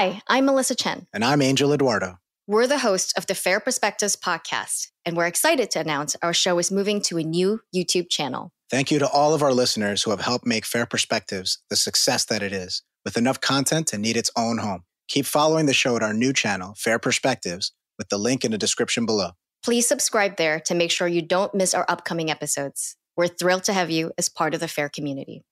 Hi, I'm Melissa Chen. And I'm Angel Eduardo. We're the hosts of the Fair Perspectives podcast, and we're excited to announce our show is moving to a new YouTube channel. Thank you to all of our listeners who have helped make Fair Perspectives the success that it is, with enough content to need its own home. Keep following the show at our new channel, Fair Perspectives, with the link in the description below. Please subscribe there to make sure you don't miss our upcoming episodes. We're thrilled to have you as part of the Fair community.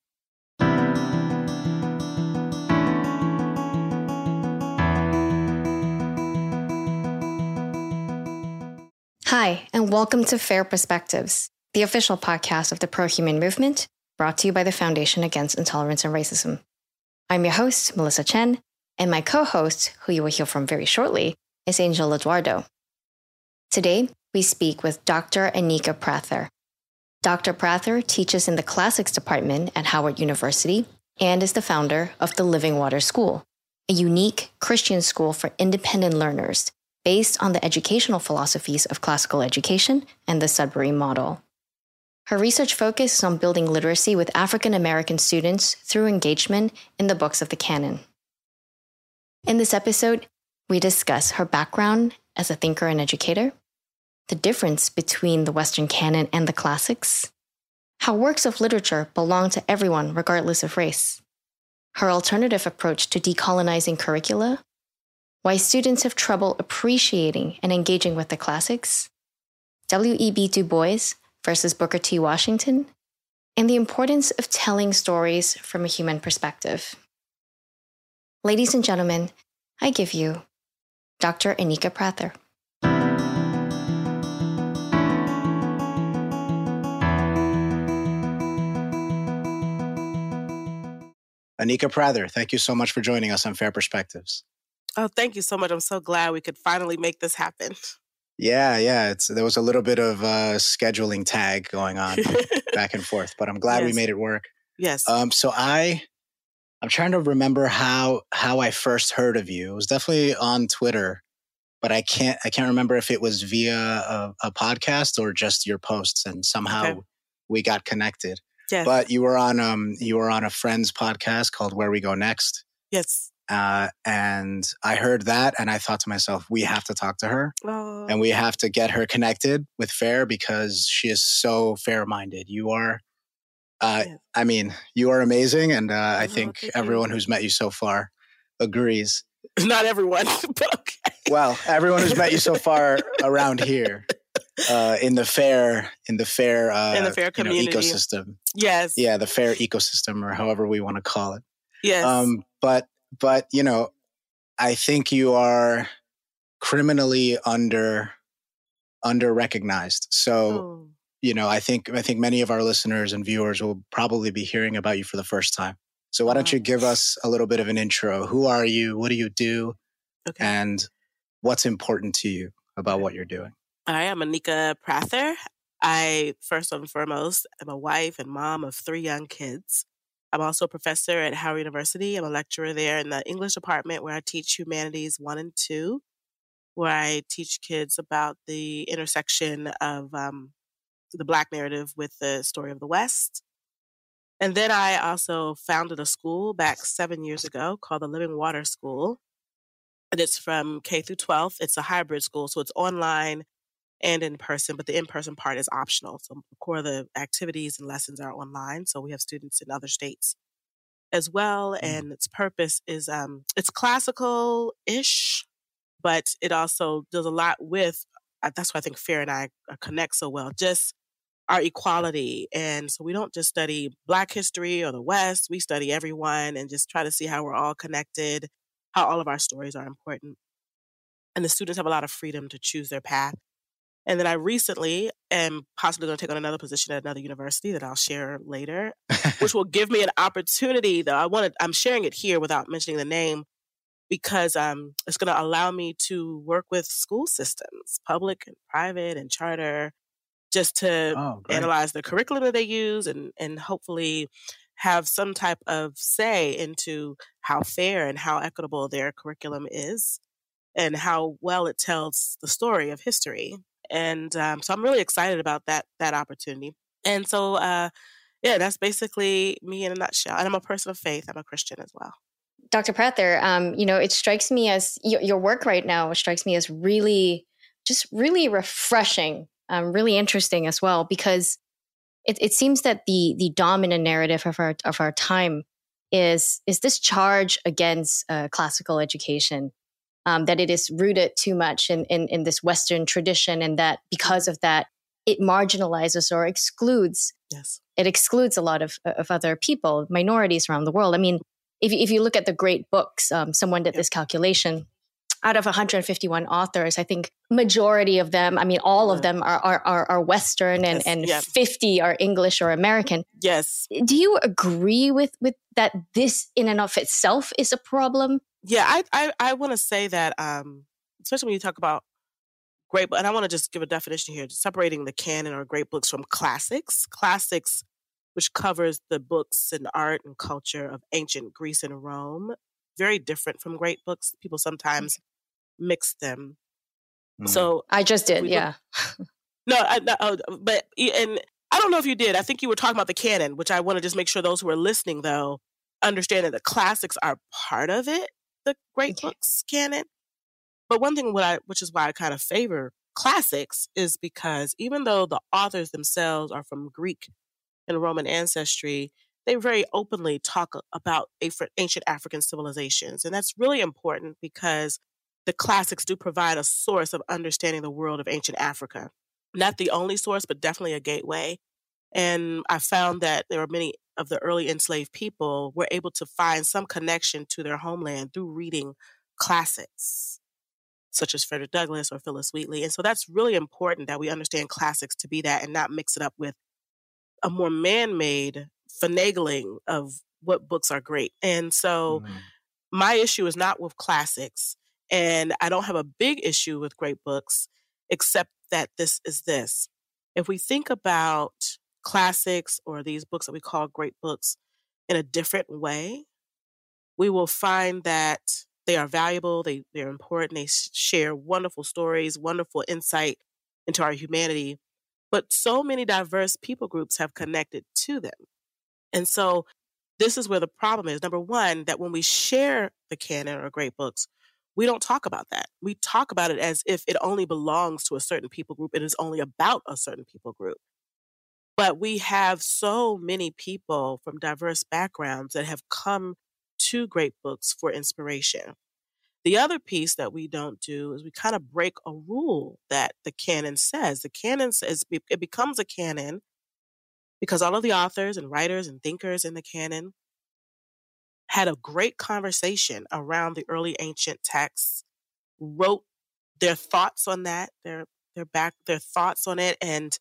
Hi, and welcome to Fair Perspectives, the official podcast of the pro human movement, brought to you by the Foundation Against Intolerance and Racism. I'm your host, Melissa Chen, and my co host, who you will hear from very shortly, is Angel Eduardo. Today, we speak with Dr. Anika Prather. Dr. Prather teaches in the Classics Department at Howard University and is the founder of the Living Water School, a unique Christian school for independent learners based on the educational philosophies of classical education and the Sudbury model. Her research focuses on building literacy with African American students through engagement in the books of the canon. In this episode, we discuss her background as a thinker and educator, the difference between the Western canon and the classics, how works of literature belong to everyone regardless of race, her alternative approach to decolonizing curricula, why students have trouble appreciating and engaging with the classics, W.E.B. Du Bois versus Booker T. Washington, and the importance of telling stories from a human perspective. Ladies and gentlemen, I give you Dr. Anika Prather. Anika Prather, thank you so much for joining us on Fair Perspectives. Oh, thank you so much. I'm so glad we could finally make this happen. Yeah, yeah. It's there was a little bit of uh, scheduling tag going on back and forth, but I'm glad yes. we made it work. Yes. Um. So I, I'm trying to remember how how I first heard of you. It was definitely on Twitter, but I can't I can't remember if it was via a, a podcast or just your posts, and somehow okay. we got connected. Yes. But you were on um you were on a friend's podcast called Where We Go Next. Yes. Uh, and I heard that and I thought to myself, we have to talk to her oh. and we have to get her connected with Fair because she is so fair minded. You are, uh, yeah. I mean, you are amazing. And uh, I oh, think everyone you. who's met you so far agrees. Not everyone, but okay. Well, everyone who's met you so far around here. Uh, in the fair, in the fair, uh, in the fair community know, ecosystem. Yes. Yeah, the fair ecosystem, or however we want to call it. Yes. Um, but but you know, I think you are criminally under under recognized. So, oh. you know, I think I think many of our listeners and viewers will probably be hearing about you for the first time. So why don't you give us a little bit of an intro? Who are you? What do you do? Okay. And what's important to you about what you're doing? All right, I am Anika Prather. I first and foremost am a wife and mom of three young kids. I'm also a professor at Howard University. I'm a lecturer there in the English department where I teach humanities one and two, where I teach kids about the intersection of um, the Black narrative with the story of the West. And then I also founded a school back seven years ago called the Living Water School. And it's from K through 12. It's a hybrid school, so it's online and in person, but the in person part is optional. So, core of the activities and lessons are online. So, we have students in other states as well. Mm. And its purpose is um, it's classical ish, but it also does a lot with uh, that's why I think Fair and I uh, connect so well. Just our equality. And so we don't just study Black history or the West, we study everyone and just try to see how we're all connected, how all of our stories are important. And the students have a lot of freedom to choose their path. And then I recently am possibly going to take on another position at another university that I'll share later, which will give me an opportunity. Though I wanted, I'm sharing it here without mentioning the name because um, it's going to allow me to work with school systems, public and private and charter, just to oh, analyze the curriculum that they use and and hopefully have some type of say into how fair and how equitable their curriculum is and how well it tells the story of history and um, so I'm really excited about that that opportunity. And so, uh, yeah, that's basically me in a nutshell. And I'm a person of faith. I'm a Christian as well. Dr. Prather, um, you know, it strikes me as your, work right now which strikes me as really, just really refreshing, um, really interesting as well, because it, it seems that the the dominant narrative of our of our time is is this charge against uh, classical education, um, that it is rooted too much in, in in this Western tradition, and that because of that, it marginalizes or excludes. Yes, it excludes a lot of of other people, minorities around the world. I mean, if, if you look at the great books, um, someone did this calculation. Out of 151 authors, I think majority of them, I mean, all of them are are, are Western, and yes, and 50 are English or American. Yes. Do you agree with with that? This in and of itself is a problem. Yeah, I I, I want to say that, um, especially when you talk about great, and I want to just give a definition here, separating the canon or great books from classics. Classics which covers the books and art and culture of ancient Greece and Rome. Very different from great books. People sometimes mix them. Mm. So I just did, yeah. no, I, no, oh, but and I don't know if you did. I think you were talking about the canon, which I want to just make sure those who are listening though understand that the classics are part of it, the great okay. books canon. But one thing what I which is why I kind of favor classics is because even though the authors themselves are from Greek and Roman ancestry, they very openly talk about ancient African civilizations. And that's really important because the classics do provide a source of understanding the world of ancient Africa. Not the only source, but definitely a gateway. And I found that there are many of the early enslaved people were able to find some connection to their homeland through reading classics, such as Frederick Douglass or Phillis Wheatley. And so that's really important that we understand classics to be that and not mix it up with a more man-made finagling of what books are great. And so mm-hmm. my issue is not with classics and I don't have a big issue with great books except that this is this. If we think about classics or these books that we call great books in a different way, we will find that they are valuable, they, they're important, they share wonderful stories, wonderful insight into our humanity but so many diverse people groups have connected to them. And so this is where the problem is. Number one, that when we share the canon or great books, we don't talk about that. We talk about it as if it only belongs to a certain people group. It is only about a certain people group. But we have so many people from diverse backgrounds that have come to great books for inspiration. The other piece that we don't do is we kind of break a rule that the canon says. The canon says it becomes a canon because all of the authors and writers and thinkers in the canon had a great conversation around the early ancient texts, wrote their thoughts on that, their their back their thoughts on it and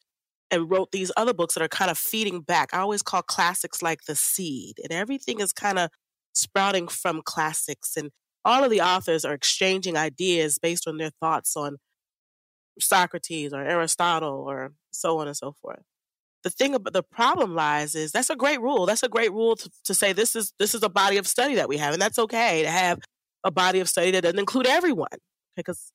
and wrote these other books that are kind of feeding back. I always call classics like the seed, and everything is kind of sprouting from classics and all of the authors are exchanging ideas based on their thoughts on Socrates or Aristotle or so on and so forth. The thing about the problem lies is that's a great rule. That's a great rule to, to say this is this is a body of study that we have, and that's okay to have a body of study that doesn't include everyone. Because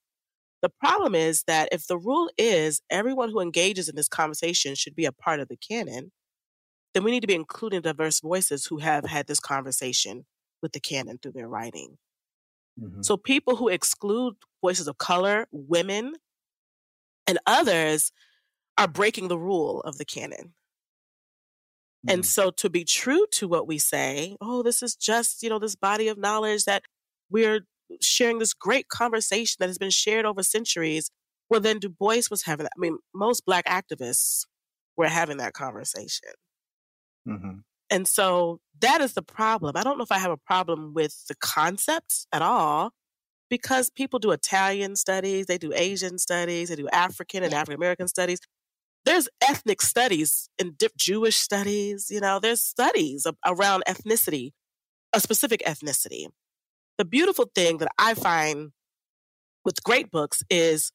the problem is that if the rule is everyone who engages in this conversation should be a part of the canon, then we need to be including diverse voices who have had this conversation with the canon through their writing. Mm-hmm. So people who exclude voices of color, women, and others are breaking the rule of the canon. Mm-hmm. And so to be true to what we say, oh, this is just, you know, this body of knowledge that we're sharing this great conversation that has been shared over centuries. Well, then Du Bois was having that. I mean, most black activists were having that conversation. Mm-hmm. And so that is the problem. I don't know if I have a problem with the concept at all because people do Italian studies, they do Asian studies, they do African and African American studies. There's ethnic studies and Jewish studies, you know, there's studies around ethnicity, a specific ethnicity. The beautiful thing that I find with great books is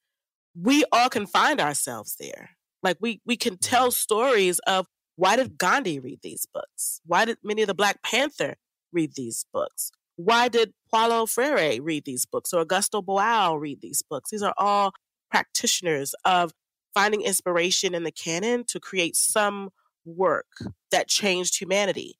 we all can find ourselves there. Like we we can mm-hmm. tell stories of why did Gandhi read these books? Why did many of the Black Panther read these books? Why did Paulo Freire read these books or Augusto Boal read these books? These are all practitioners of finding inspiration in the canon to create some work that changed humanity.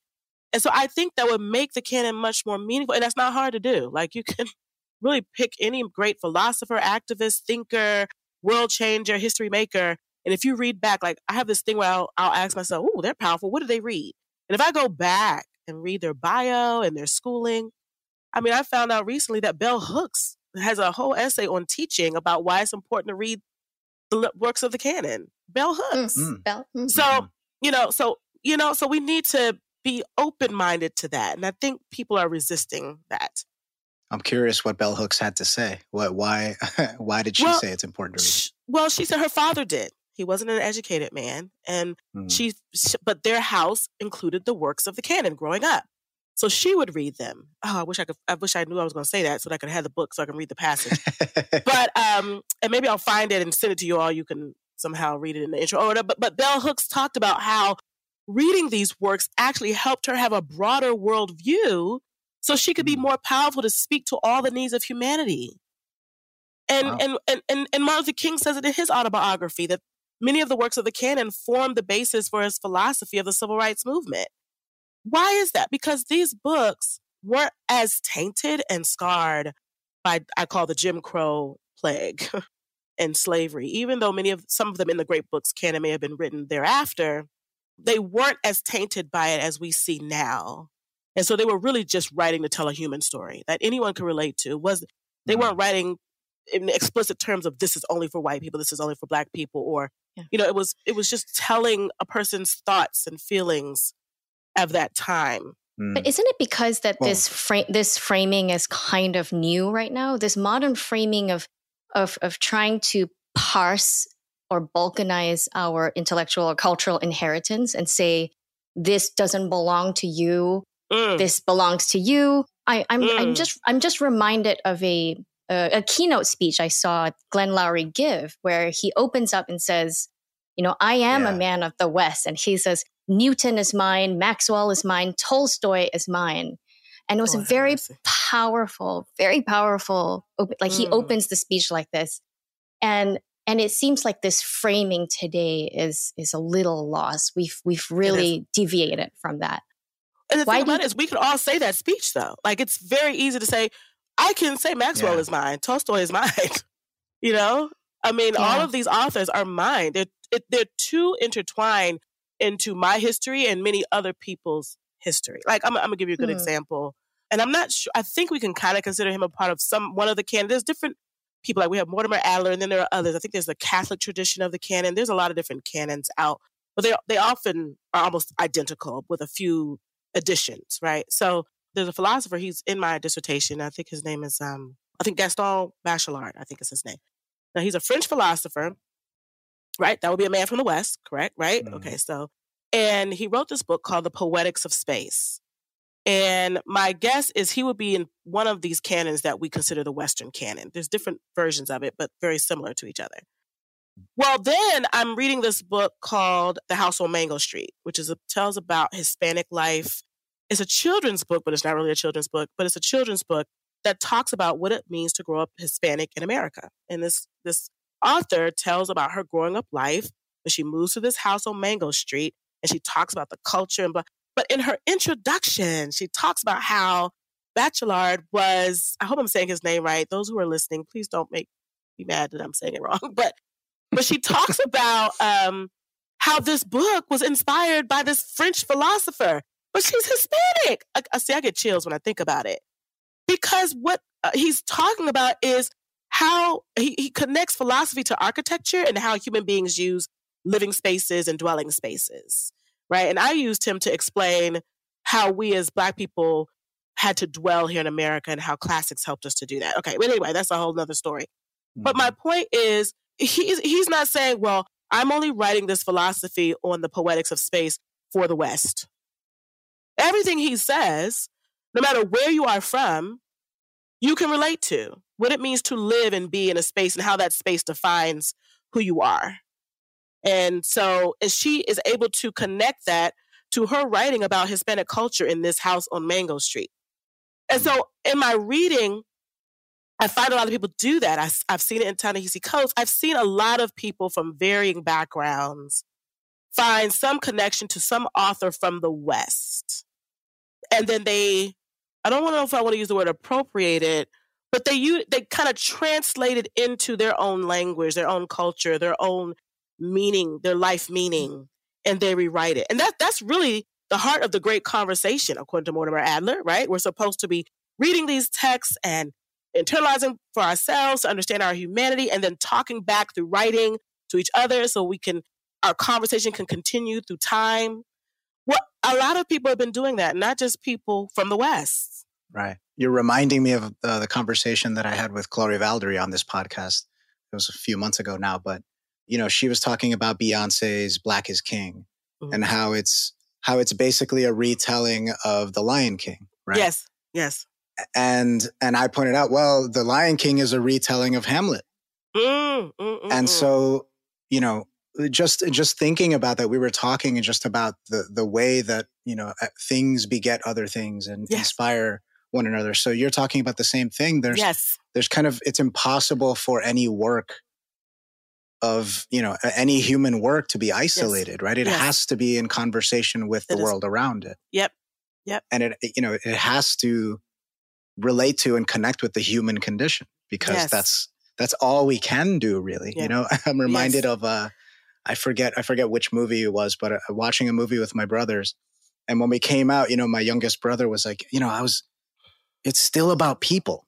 And so I think that would make the canon much more meaningful. And that's not hard to do. Like you can really pick any great philosopher, activist, thinker, world changer, history maker. And if you read back, like I have this thing where I'll, I'll ask myself, oh, they're powerful. What do they read? And if I go back and read their bio and their schooling, I mean, I found out recently that Bell Hooks has a whole essay on teaching about why it's important to read the works of the canon. Bell Hooks. Mm. Bell. Mm. So, mm-hmm. you know, so, you know, so we need to be open minded to that. And I think people are resisting that. I'm curious what Bell Hooks had to say. What, why, why did she well, say it's important to read? She, well, she said her father did. He wasn't an educated man, and mm. she, but their house included the works of the canon growing up. So she would read them. Oh, I wish I could. I wish I knew I was going to say that so that I could have the book so I can read the passage. but um, and maybe I'll find it and send it to you all. You can somehow read it in the intro. Or but but Bell Hooks talked about how reading these works actually helped her have a broader worldview, so she could be mm. more powerful to speak to all the needs of humanity. And wow. and, and and and Martin Luther King says it in his autobiography that many of the works of the canon formed the basis for his philosophy of the civil rights movement. Why is that? Because these books weren't as tainted and scarred by, I call the Jim Crow plague and slavery. Even though many of some of them in the great books canon may have been written thereafter, they weren't as tainted by it as we see now. And so they were really just writing to tell a human story that anyone could relate to. Was they mm-hmm. weren't writing in explicit terms of this is only for white people, this is only for black people, or yeah. you know, it was it was just telling a person's thoughts and feelings of that time. But mm. isn't it because that well, this frame this framing is kind of new right now? This modern framing of of of trying to parse or balkanize our intellectual or cultural inheritance and say this doesn't belong to you, mm. this belongs to you. I, I'm mm. I'm just I'm just reminded of a, a a keynote speech I saw Glenn Loury give, where he opens up and says, you know, I am yeah. a man of the West, and he says Newton is mine, Maxwell is mine, Tolstoy is mine. And it was oh, a very powerful, very powerful, like mm. he opens the speech like this. And and it seems like this framing today is is a little lost. We've we've really deviated from that. And the Why thing about it is we could all say that speech though. Like it's very easy to say, I can say Maxwell yeah. is mine, Tolstoy is mine. you know? I mean, yeah. all of these authors are mine. They're they're too intertwined into my history and many other people's history. Like I'm, I'm gonna give you a good mm. example, and I'm not sure. I think we can kind of consider him a part of some one of the canon. There's different people like we have Mortimer Adler, and then there are others. I think there's the Catholic tradition of the canon. There's a lot of different canons out, but they they often are almost identical with a few additions, right? So there's a philosopher. He's in my dissertation. I think his name is um I think Gaston Bachelard. I think is his name. Now he's a French philosopher right? That would be a man from the West, correct? Right? Mm-hmm. Okay, so, and he wrote this book called The Poetics of Space. And my guess is he would be in one of these canons that we consider the Western canon. There's different versions of it, but very similar to each other. Well, then I'm reading this book called The House on Mango Street, which is a, tells about Hispanic life. It's a children's book, but it's not really a children's book, but it's a children's book that talks about what it means to grow up Hispanic in America. And this this author tells about her growing up life when she moves to this house on Mango Street and she talks about the culture and but but in her introduction, she talks about how Bachelard was, I hope I'm saying his name right. Those who are listening, please don't make me mad that I'm saying it wrong. But but she talks about um, how this book was inspired by this French philosopher, but she's Hispanic. I, I see, I get chills when I think about it because what uh, he's talking about is how he, he connects philosophy to architecture and how human beings use living spaces and dwelling spaces, right? And I used him to explain how we as Black people had to dwell here in America and how classics helped us to do that. Okay, but anyway, that's a whole nother story. Mm-hmm. But my mm-hmm. point is, he's he's not saying, well, I'm only writing this philosophy on the poetics of space for the West. Everything he says, no matter where you are from, you can relate to what it means to live and be in a space and how that space defines who you are. And so, and she is able to connect that to her writing about Hispanic culture in this house on Mango Street. And mm. so, in my reading, I find a lot of people do that. I, have seen it in Ta-Nehisi Coates. I've seen a lot of people from varying backgrounds find some connection to some author from the West and then they I don't know if I want to use the word appropriated, but they they kind of translate it into their own language, their own culture, their own meaning, their life meaning, and they rewrite it. And that that's really the heart of the great conversation, according to Mortimer Adler, right? We're supposed to be reading these texts and internalizing for ourselves to understand our humanity and then talking back through writing to each other so we can our conversation can continue through time. What a lot of people have been doing that, not just people from the West. Right. You're reminding me of uh, the conversation that I had with Chloé Valdary on this podcast. It was a few months ago now, but you know, she was talking about Beyonce's Black is King mm-hmm. and how it's how it's basically a retelling of The Lion King, right? Yes. Yes. And and I pointed out, well, The Lion King is a retelling of Hamlet. Mm, mm, mm, and mm. so, you know, just just thinking about that we were talking and just about the the way that you know things beget other things and yes. inspire one another so you're talking about the same thing there's yes. there's kind of it's impossible for any work of you know any human work to be isolated yes. right it yes. has to be in conversation with it the is. world around it yep yep and it you know it has to relate to and connect with the human condition because that's that's all we can do really you know i'm reminded of uh I forget I forget which movie it was, but uh, watching a movie with my brothers, and when we came out, you know, my youngest brother was like, you know, I was, it's still about people.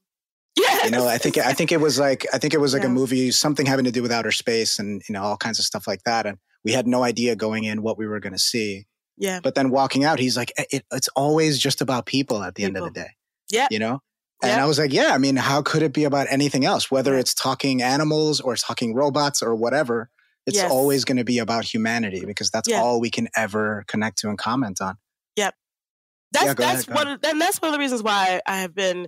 You know, I think I think it was like I think it was like yeah. a movie, something having to do with outer space and you know all kinds of stuff like that, and we had no idea going in what we were going to see. Yeah. But then walking out, he's like, it, it's always just about people at the people. end of the day. Yeah. You know. And yeah. I was like, yeah, I mean, how could it be about anything else? Whether it's talking animals or talking robots or whatever, it's yes. always going to be about humanity because that's yeah. all we can ever connect to and comment on. Yep. That's yeah, that's ahead, one and that's one of the reasons why I have been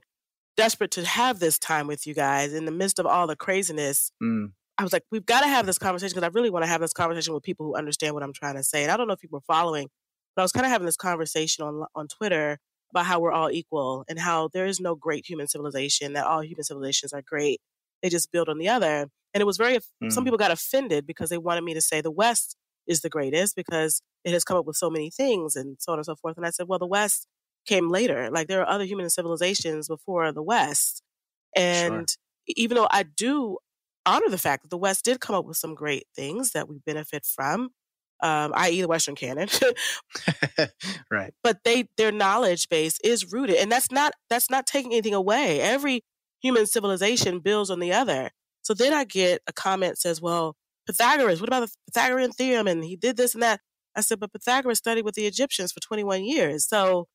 desperate to have this time with you guys in the midst of all the craziness. Mm. I was like, we've got to have this conversation because I really want to have this conversation with people who understand what I'm trying to say. And I don't know if people are following, but I was kind of having this conversation on on Twitter about how we're all equal and how there is no great human civilization, that all human civilizations are great. They just build on the other. And it was very, mm. some people got offended because they wanted me to say the West is the greatest because it has come up with so many things and so on and so forth. And I said, well, the West came later. Like there are other human civilizations before the West. And sure. even though I do honor the fact that the West did come up with some great things that we benefit from, um, i.e., the Western canon. right. But they their knowledge base is rooted, and that's not that's not taking anything away. Every human civilization builds on the other. So then I get a comment says, well, Pythagoras, what about the Pythagorean theorem? And he did this and that. I said, but Pythagoras studied with the Egyptians for 21 years. So,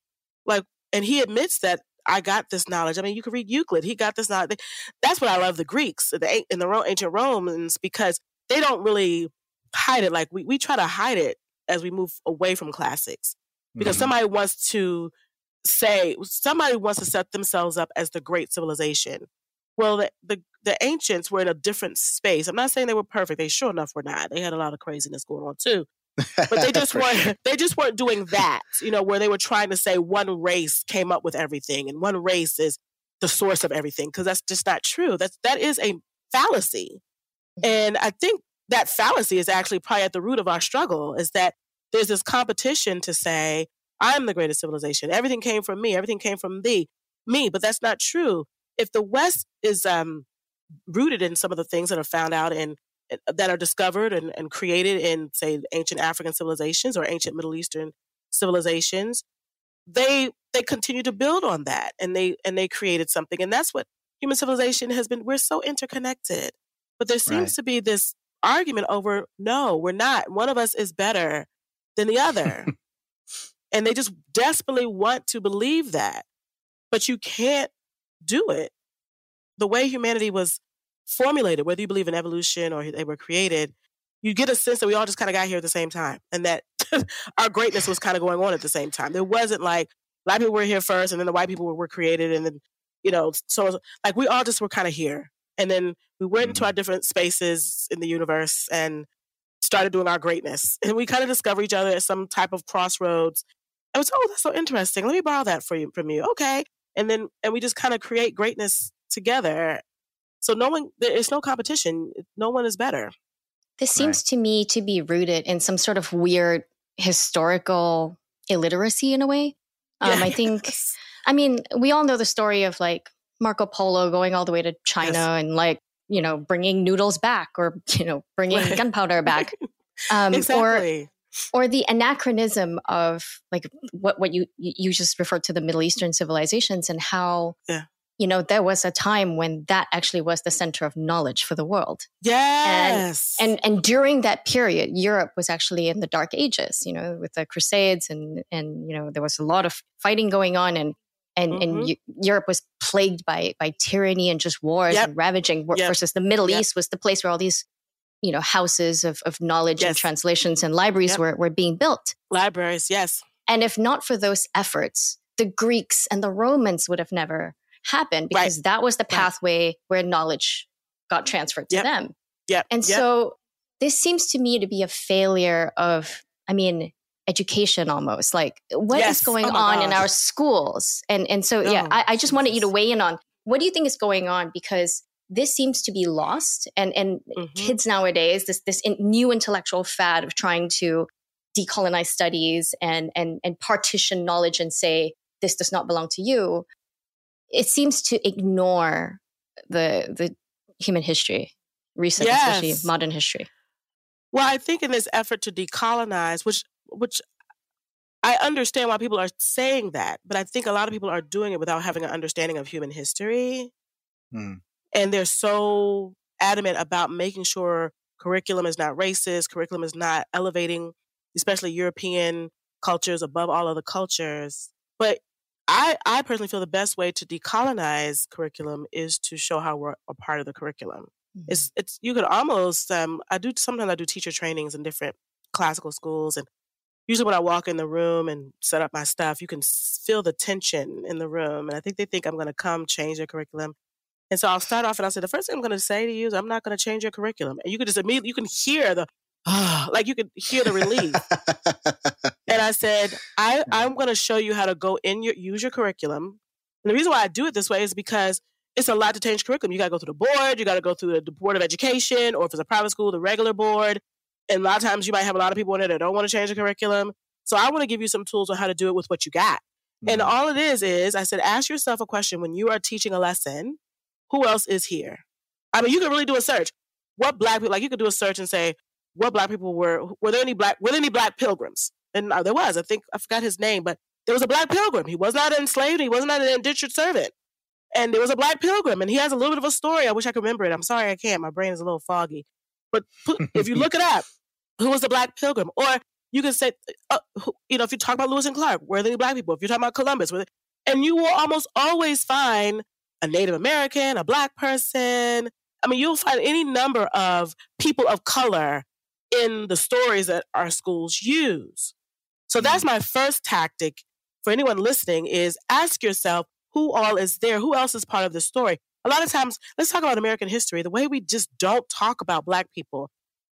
like, and he admits that I got this knowledge. I mean, you can read Euclid. He got this knowledge. That's what I love the Greeks the, in the ancient Romans because they don't really hide it like we, we try to hide it as we move away from classics because mm-hmm. somebody wants to say, somebody wants to set themselves up as the great civilization. Well, the, the, the ancients were in a different space. I'm not saying they were perfect. They sure enough were not. They had a lot of craziness going on too. But they just weren't sure. they just weren't doing that, you know, where they were trying to say one race came up with everything and one race is the source of everything because that's just not true. That's that is a fallacy. Mm-hmm. And I think that fallacy is actually probably at the root of our struggle is that there's this competition to say, I'm the greatest civilization. Everything came from me. Everything came from thee, me. But that's not true if the West is um, rooted in some of the things that are found out in Uh, that are discovered and, and created in, say, ancient African civilizations or ancient Middle Eastern civilizations, they they continue to build on that and they and they created something. And that's what human civilization has been. We're so interconnected. But there seems right. to be this argument over no, we're not. One of us is better than the other. and they just desperately want to believe that. But you can't do it. The way humanity was formulated, whether you believe in evolution or they were created, you get a sense that we all just kind of got here at the same time and that our greatness was kind of going on at the same time. There wasn't like black people were here first and then the white people were, were created and then, you know, so like we all just were kind of here. And then we went into mm-hmm. our different spaces in the universe and started doing our greatness. And we kind of discover each other at some type of crossroads. I was, oh, that's so interesting. Let me borrow that for you from you. Okay and then and we just kind of create greatness together so no one there is no competition no one is better this seems right. to me to be rooted in some sort of weird historical illiteracy in a way Um, I think, I mean, we all know the story of like Marco Polo going all the way to China yes. and like, you know, bringing noodles back or, you know, bringing right. gunpowder back. Um, exactly. Or, or the anachronism of like what, what you, you just referred to the Middle Eastern civilizations and how yeah you know, there was a time when that actually was the center of knowledge for the world. Yes. And, and, and during that period, Europe was actually in the dark ages, you know, with the crusades and, and, you know, there was a lot of fighting going on and, and, mm-hmm. and Europe was plagued by, by tyranny and just wars yep. and ravaging yep. versus the Middle yep. East was the place where all these, you know, houses of, of knowledge yes. and translations and libraries were, were being built. Libraries, yes. And if not for those efforts, the Greeks and the Romans would have never happen because right. that was the pathway right. where knowledge got transferred to yep. them. Yeah. And yep. so this seems to me to be a failure of, I mean, education almost. Like what yes. is going oh on in our schools? And and so yeah, oh, I, I, just wanted you to weigh in on what do you think is going on because this seems to be lost and and mm-hmm. kids nowadays this this in, new intellectual fad of trying to decolonize studies and and and partition knowledge and say this does not belong to you it seems to ignore the the human history, recent, yes. especially modern history. Well, I think in this effort to decolonize, which which I understand why people are saying that, but I think a lot of people are doing it without having an understanding of human history. Hmm. And they're so adamant about making sure curriculum is not racist, curriculum is not elevating, especially European cultures above all other cultures. But I, I personally feel the best way to decolonize curriculum is to show how we're a part of the curriculum. Mm-hmm. It's it's you could almost um I do sometimes I do teacher trainings in different classical schools and usually when I walk in the room and set up my stuff, you can feel the tension in the room. And I think they think I'm going to come change their curriculum. And so I'll start off and I'll say, the first thing I'm going to say to you is I'm not going to change your curriculum. And you can just immediately, you can hear the, oh, like you could hear the relief. and I said, I, I'm going to show you how to go in your, use your curriculum. And the reason why I do it this way is because it's a lot to change curriculum. You got to go through the board, you got to go through the Board of Education, or if it's a private school, the regular board. And a lot of times you might have a lot of people in there that don't want to change the curriculum. So I want to give you some tools on how to do it with what you got. Mm-hmm. And all it is is I said, ask yourself a question when you are teaching a lesson, who else is here? I mean, you can really do a search. What black people, like you could do a search and say, what black people were, were there any black, were there any black pilgrims? And uh, there was, I think, I forgot his name, but there was a black pilgrim. He was not enslaved. He was not an indentured servant. And there was a black pilgrim, and he has a little bit of a story. I wish I could remember it. I'm sorry I can't. My brain is a little foggy. But if you look it up, who was the black pilgrim? Or you can say, uh, who, you know, if you talk about Lewis and Clark, where are the black people? If you're talking about Columbus, and you will almost always find a Native American, a black person. I mean, you'll find any number of people of color in the stories that our schools use. So that's my first tactic for anyone listening is ask yourself who all is there? Who else is part of the story? A lot of times, let's talk about American history. The way we just don't talk about Black people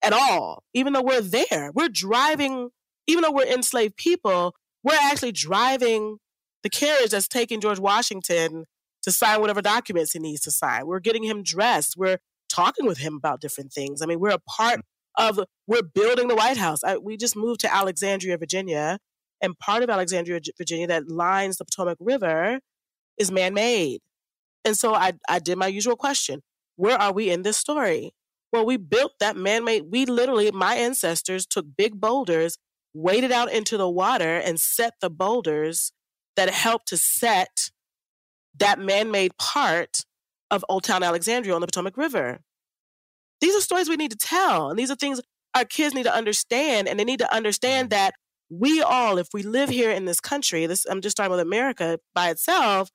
at all, even though we're there, we're driving, even though we're enslaved people, we're actually driving the carriage that's taking George Washington to sign whatever documents he needs to sign. We're getting him dressed. We're talking with him about different things. I mean, we're a part mm. Of we're building the White House. I, we just moved to Alexandria, Virginia, and part of Alexandria, Virginia, that lines the Potomac River, is man-made. And so I, I did my usual question: Where are we in this story? Well, we built that man-made. We literally, my ancestors took big boulders, waded out into the water, and set the boulders that helped to set that man-made part of Old Town Alexandria on the Potomac River. These are stories we need to tell. And these are things our kids need to understand. And they need to understand mm. that we all, if we live here in this country, this I'm just talking about America by itself,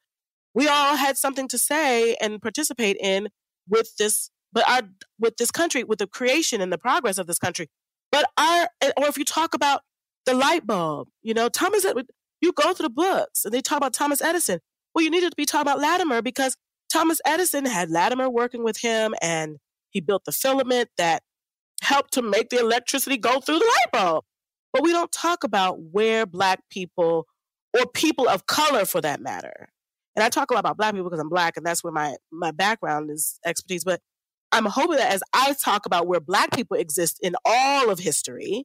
we all had something to say and participate in with this, but our with this country, with the creation and the progress of this country. But our or if you talk about the light bulb, you know, Thomas you go through the books and they talk about Thomas Edison. Well, you needed to be talking about Latimer because Thomas Edison had Latimer working with him and he built the filament that helped to make the electricity go through the light bulb. But we don't talk about where Black people or people of color for that matter. And I talk a lot about Black people because I'm Black and that's where my, my background is expertise. But I'm hoping that as I talk about where Black people exist in all of history,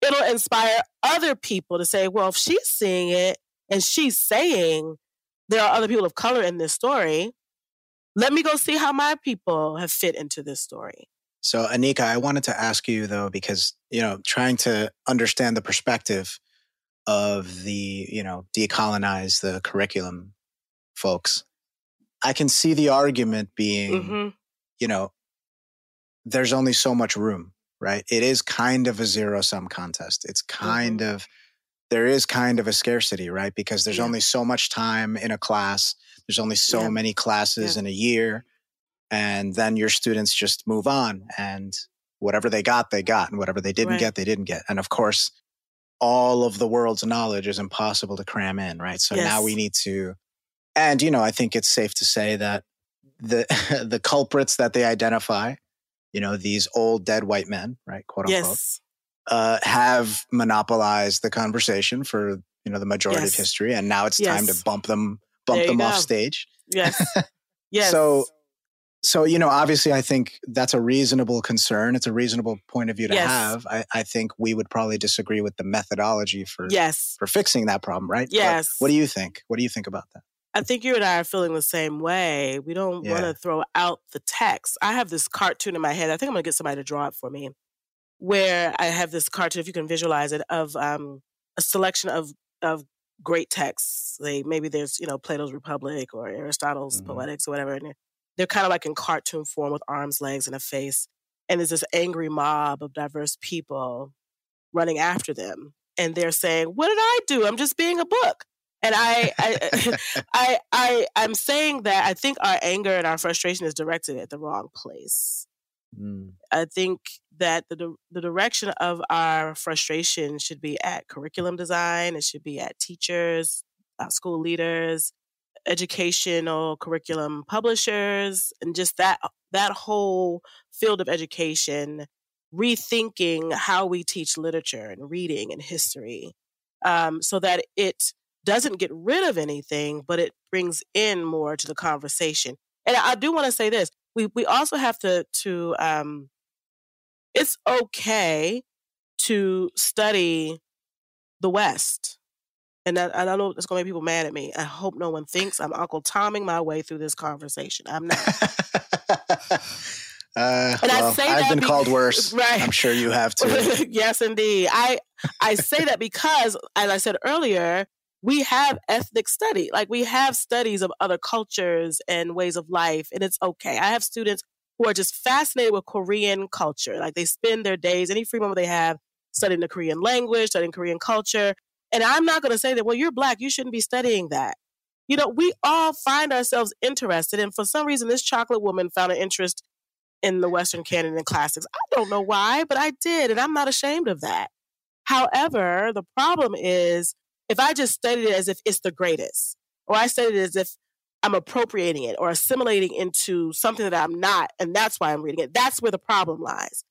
it'll inspire other people to say, well, if she's seeing it, and she's saying there are other people of color in this story. Let me go see how my people have fit into this story. So, Anika, I wanted to ask you though, because, you know, trying to understand the perspective of the, you know, decolonize the curriculum folks, I can see the argument being, mm-hmm. you know, there's only so much room, right? It is kind of a zero sum contest. It's kind mm-hmm. of, there is kind of a scarcity, right? Because there's yeah. only so much time in a class. There's only so yeah. many classes yeah. in a year. And then your students just move on and whatever they got, they got. And whatever they didn't right. get, they didn't get. And of course, all of the world's knowledge is impossible to cram in, right? So yes. now we need to, and you know, I think it's safe to say that the the culprits that they identify, you know, these old dead white men, right, quote unquote, yes uh, have monopolized the conversation for you know the majority yes. of history, and now it's time to bump them bump them go. off stage. Yes. yes. so so you know obviously i think that's a reasonable concern it's a reasonable point of view to yes. have I, I, think we would probably disagree with the methodology for yes for fixing that problem right yes but what do you think what do you think about that i think you and i are feeling the same way we don't yeah. want to throw out the text i have this cartoon in my head i think i'm going to get somebody to draw it for me where I have this cartoon, if you can visualize it, of um, a selection of of great texts. Like maybe there's you know Plato's Republic or Aristotle's mm-hmm. Poetics or whatever, and they're, they're kind of like in cartoon form with arms, legs, and a face. And there's this angry mob of diverse people running after them, and they're saying, "What did I do? I'm just being a book." And I, I, I, I, I'm saying that I think our anger and our frustration is directed at the wrong place. Mm. I think that the the direction of our frustration should be at curriculum design. It should be at teachers, school leaders, educational curriculum publishers, and just that that whole field of education. Rethinking how we teach literature and reading and history, um, so that it doesn't get rid of anything, but it brings in more to the conversation. And I do want to say this: we we also have to to um, it's okay to study the West. And I, I don't know it's going to make people mad at me. I hope no one thinks I'm Uncle Tomming my way through this conversation. I'm not. Uh, and well, I say I've been be- called worse. Right. I'm sure you have too. yes, indeed. I I say that because, as I said earlier, we have ethnic study. Like we have studies of other cultures and ways of life, and it's okay. I have students who are just fascinated with Korean culture. Like they spend their days, any free moment they have, studying the Korean language, studying Korean culture. And I'm not going to say that, well, you're black, you shouldn't be studying that. You know, we all find ourselves interested. And for some reason, this chocolate woman found an interest in the Western canon and classics. I don't know why, but I did. And I'm not ashamed of that. However, the problem is if I just studied it as if it's the greatest, or I studied it as if I'm appropriating it or assimilating into something that I'm not, and that's why I'm reading it, that's where the problem lies.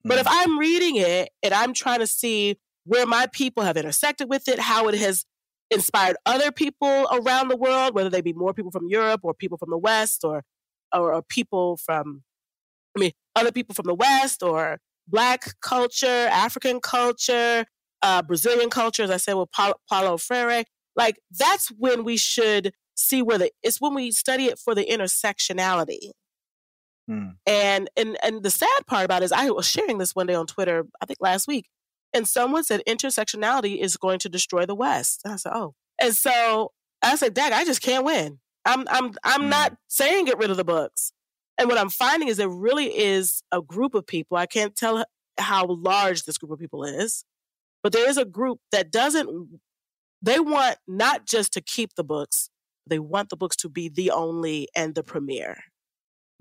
Mm-hmm. But if mm. I'm reading it and I'm trying to see where my people have intersected with it, how it has inspired other people around the world, whether they be more people from Europe or people from the West or or, or people from I mean other people from the West or black culture, African culture, uh, Brazilian culture, as I said with Paulo, Paulo Freire, like that's when we should see where the it's when we study it for the intersectionality. Hmm. And and and the sad part about it is I was sharing this one day on Twitter, I think last week, and someone said intersectionality is going to destroy the West. And I said, oh, and so I said, Dag, I just can't win. I'm I'm I'm hmm. not saying get rid of the books. And what I'm finding is there really is a group of people. I can't tell how large this group of people is, but there is a group that doesn't, they want not just to keep the books, they want the books to be the only and the premier.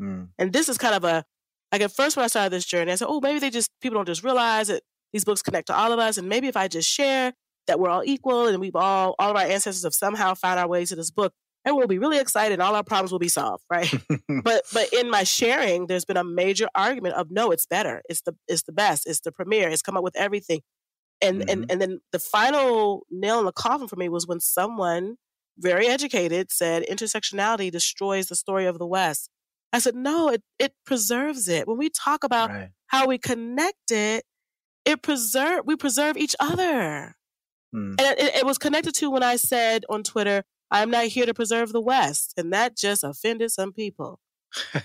Mm. And this is kind of a, like at first when I started this journey, I said, oh, maybe they just, people don't just realize that these books connect to all of us. And maybe if I just share that we're all equal and we've all, all of our ancestors have somehow found our way to this book, and we'll be really excited and all our problems will be solved, right? but but in my sharing, there's been a major argument of no, it's better. It's the it's the best. It's the premier. It's come up with everything. And mm-hmm. and and then the final nail in the coffin for me was when someone very educated said intersectionality destroys the story of the West. I said, no, it, it preserves it. When we talk about right. how we connect it, it preserve we preserve each other. Mm. And it, it was connected to when I said on Twitter, I'm not here to preserve the West. And that just offended some people.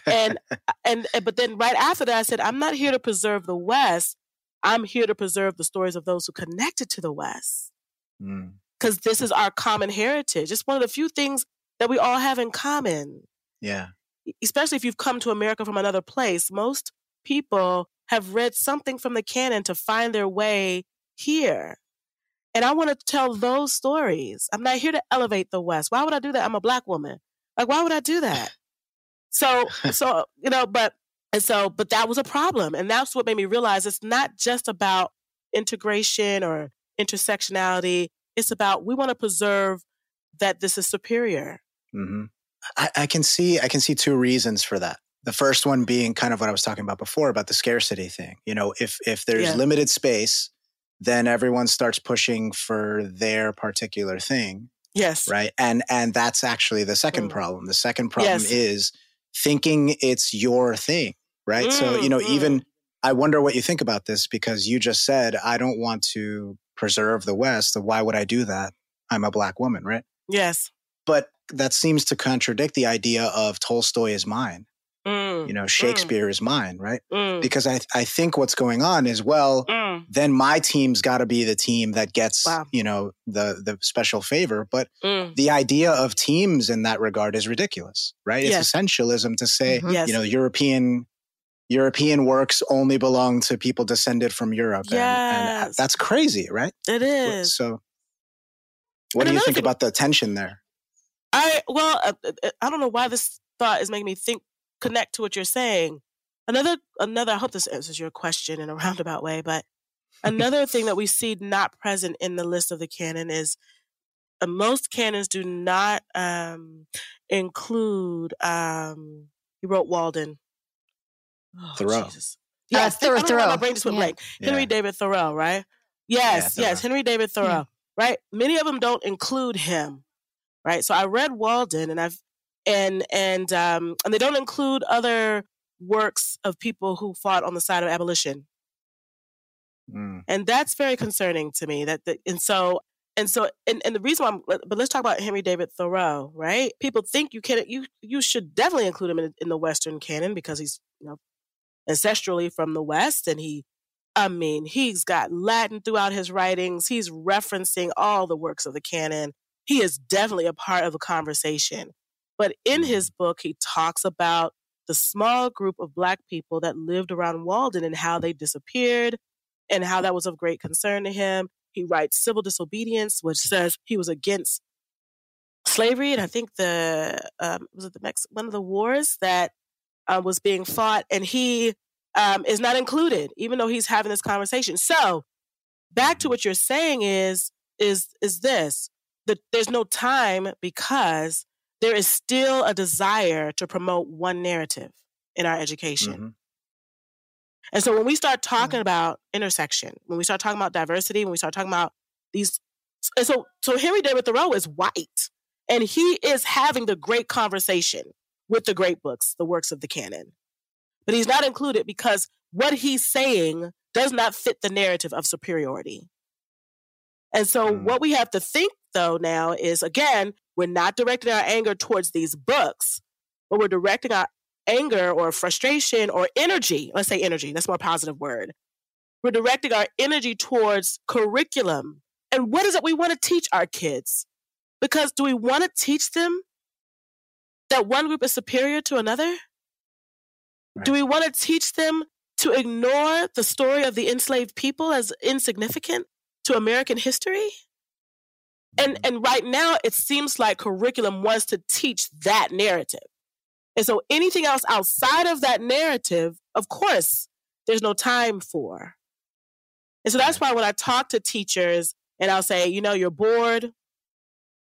and and but then right after that I said I'm not here to preserve the West. I'm here to preserve the stories of those who connected to the West. Because mm. this is our common heritage. It's one of the few things that we all have in common. Yeah. Especially if you've come to America from another place. Most people have read something from the canon to find their way here. And I want to tell those stories. I'm not here to elevate the West. Why would I do that? I'm a black woman. Like, why would I do that? So, so, you know, but, and so, but that was a problem. And that's what made me realize it's not just about integration or intersectionality. It's about we want to preserve that this is superior. Mm-hmm. I, I can see, I can see two reasons for that. The first one being kind of what I was talking about before about the scarcity thing. You know, if if there's yeah. limited space, then everyone starts pushing for their particular thing. Yes. Right. And and that's actually the second mm. problem. The second problem yes. is thinking it's your thing. Right. Mm, so, you know, mm. even I wonder what you think about this because you just said, I don't want to preserve the West. So why would I do that? I'm a black woman, right? Yes. But that seems to contradict the idea of Tolstoy is mine. Mm, you know, mm. Shakespeare is mine, right? Mm. Because I, I think what's going on is, well, mm. then my team's got to be the team that gets, wow. you know, the the special favor. But the idea of teams in that regard is ridiculous, right? Yes. It's essentialism to say, mm-hmm. yes. you know, European European works only belong to people descended from Europe, yes. and, and that's crazy, right? It is. So, what and do you think thing, about the tension there? I well, uh, uh, uh, I don't know why this thought is making me think connect to what you're saying. Another, another, I hope this answers your question in a roundabout way, but another thing that we see not present in the list of the canon is uh, most canons do not um, include, um, he wrote Walden. Oh, Thoreau. Jesus. Yes, uh, Thoreau. My brain just went yeah. blank. Henry yeah. David Thoreau, right? Yes, yeah, yes, Henry David Thoreau, yeah. right? Many of them don't include him, right? So I read Walden and I've and and um, and they don't include other works of people who fought on the side of abolition. Mm. And that's very concerning to me. That the, and so and so and, and the reason why I'm, but let's talk about Henry David Thoreau, right? People think you can you you should definitely include him in, in the Western canon because he's you know ancestrally from the West and he I mean, he's got Latin throughout his writings. He's referencing all the works of the canon. He is definitely a part of the conversation. But in his mm-hmm. book, he talks about the small group of Black people that lived around Walden and how they disappeared and how that was of great concern to him. He writes Civil Disobedience, which says he was against slavery. And I think the, um, was it the next one of the wars that uh, was being fought. And he um, is not included, even though he's having this conversation. So back to what you're saying is, is, is this, that there's no time because there is still a desire to promote one narrative in our education. Mm-hmm. And so when we start talking mm-hmm. about intersection, when we start talking about diversity, when we start talking about these, and so so Henry David Thoreau is white, and he is having the great conversation with the great books, the works of the canon, but he's not included because what he's saying does not fit the narrative of superiority. And so mm. what we have to think though now is again, we're not directing our anger towards these books, but we're directing our anger or frustration or energy. Let's say energy, that's a more positive word. We're directing our energy towards curriculum. And what is it we want to teach our kids? Because do we want to teach them that one group is superior to another? Right. Do we want to teach them to ignore the story of the enslaved people as insignificant to American history? And mm-hmm. and right now it seems like curriculum wants to teach that narrative. And so anything else outside of that narrative, of course, there's no time for. And so that's why when I talk to teachers and I'll say, you know, your board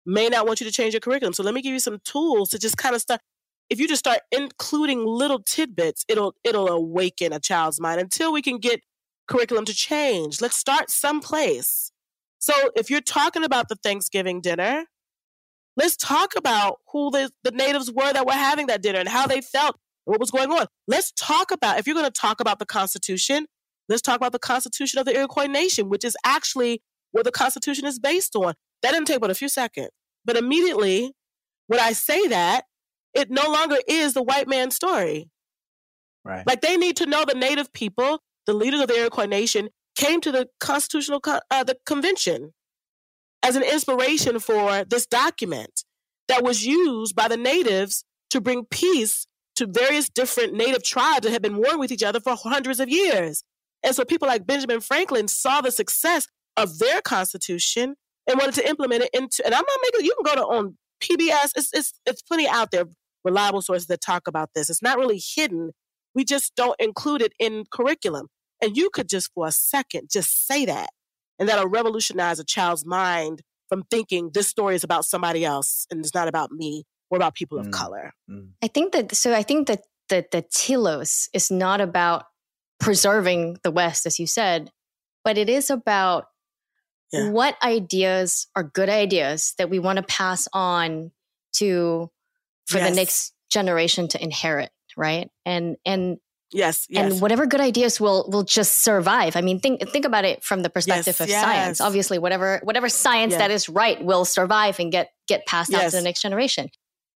may not want you to change your curriculum. So let me give you some tools to just kind of start. If you just start including little tidbits, it'll it'll awaken a child's mind until we can get curriculum to change. Let's start someplace. So if you're talking about the Thanksgiving dinner, let's talk about who the, the natives were that were having that dinner and how they felt, what was going on. Let's talk about, if you're going to talk about the Constitution, let's talk about the Constitution of the Iroquois Nation, which is actually what the Constitution is based on. That didn't take but a few seconds. But immediately, when I say that, it no longer is the white man's story. Right. Like they need to know the Native people, the leaders of the Iroquois Nation, came to the Constitutional uh, the Convention as an inspiration for this document that was used by the natives to bring peace to various different native tribes that had been warring with each other for hundreds of years. And so people like Benjamin Franklin saw the success of their constitution and wanted to implement it into and I'm not making you can go to on PBS, it's it's it's plenty out there, reliable sources that talk about this. It's not really hidden. We just don't include it in curriculum. And you could just for a second just say that. And that'll revolutionize a child's mind from thinking this story is about somebody else and it's not about me or about people of mm. color. Mm. I think that so I think that the the telos is not about preserving the West, as you said, but it is about yeah. what ideas are good ideas that we want to pass on to for yes. the next generation to inherit, right? And and Yes, yes. And whatever good ideas will will just survive. I mean, think think about it from the perspective yes, of yes. science. Obviously, whatever whatever science that is right will survive and get get passed on to the next generation.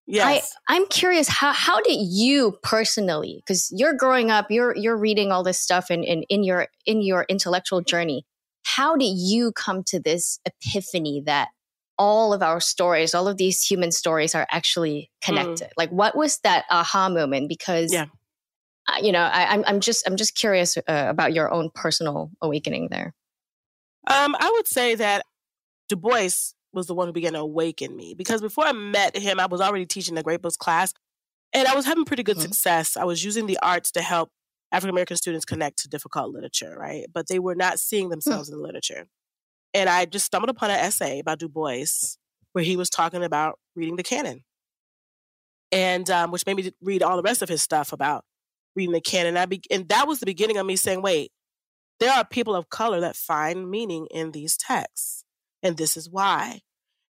Yes. I, I'm curious how how did you personally, because you're growing up, you're you're reading all this stuff in, in in your in your intellectual journey. How did you come to this epiphany that all of our stories, all of these human stories are actually mm. connected? Mm. Like what was that aha moment? Because yeah you know, I, am I'm, I'm just I'm just curious uh, about your own personal awakening there. Um, I would say that Du Bois was the one who began to awaken me because before I met him, I was already teaching the Great Books class, and I was having pretty good mm-hmm. success. I was using the arts to help African American students connect to difficult literature, right? But they were not seeing themselves mm-hmm. in the literature. And I just stumbled upon an essay by Du Bois where he was talking about reading the canon, and um, which made me read all the rest of his stuff about reading the canon. I be- and that was the beginning of me saying, wait, there are people of color that find meaning in these texts. And this is why.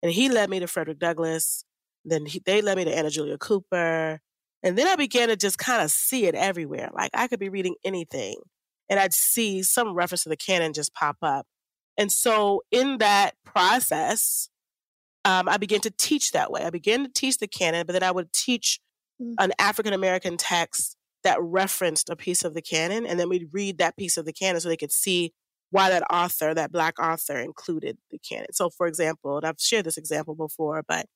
And he led me to Frederick Douglass. Then he, they led me to Anna Julia Cooper. And then I began to just kind of see it everywhere. Like I could be reading anything and I'd see some reference to the canon just pop up. And so in that process, um, I began to teach that way. I began to teach the canon, but then I would teach mm. an African American text that referenced a piece of the canon, and then we'd read that piece of the canon so they could see why that author, that black author, included the canon. So, for example, and I've shared this example before, but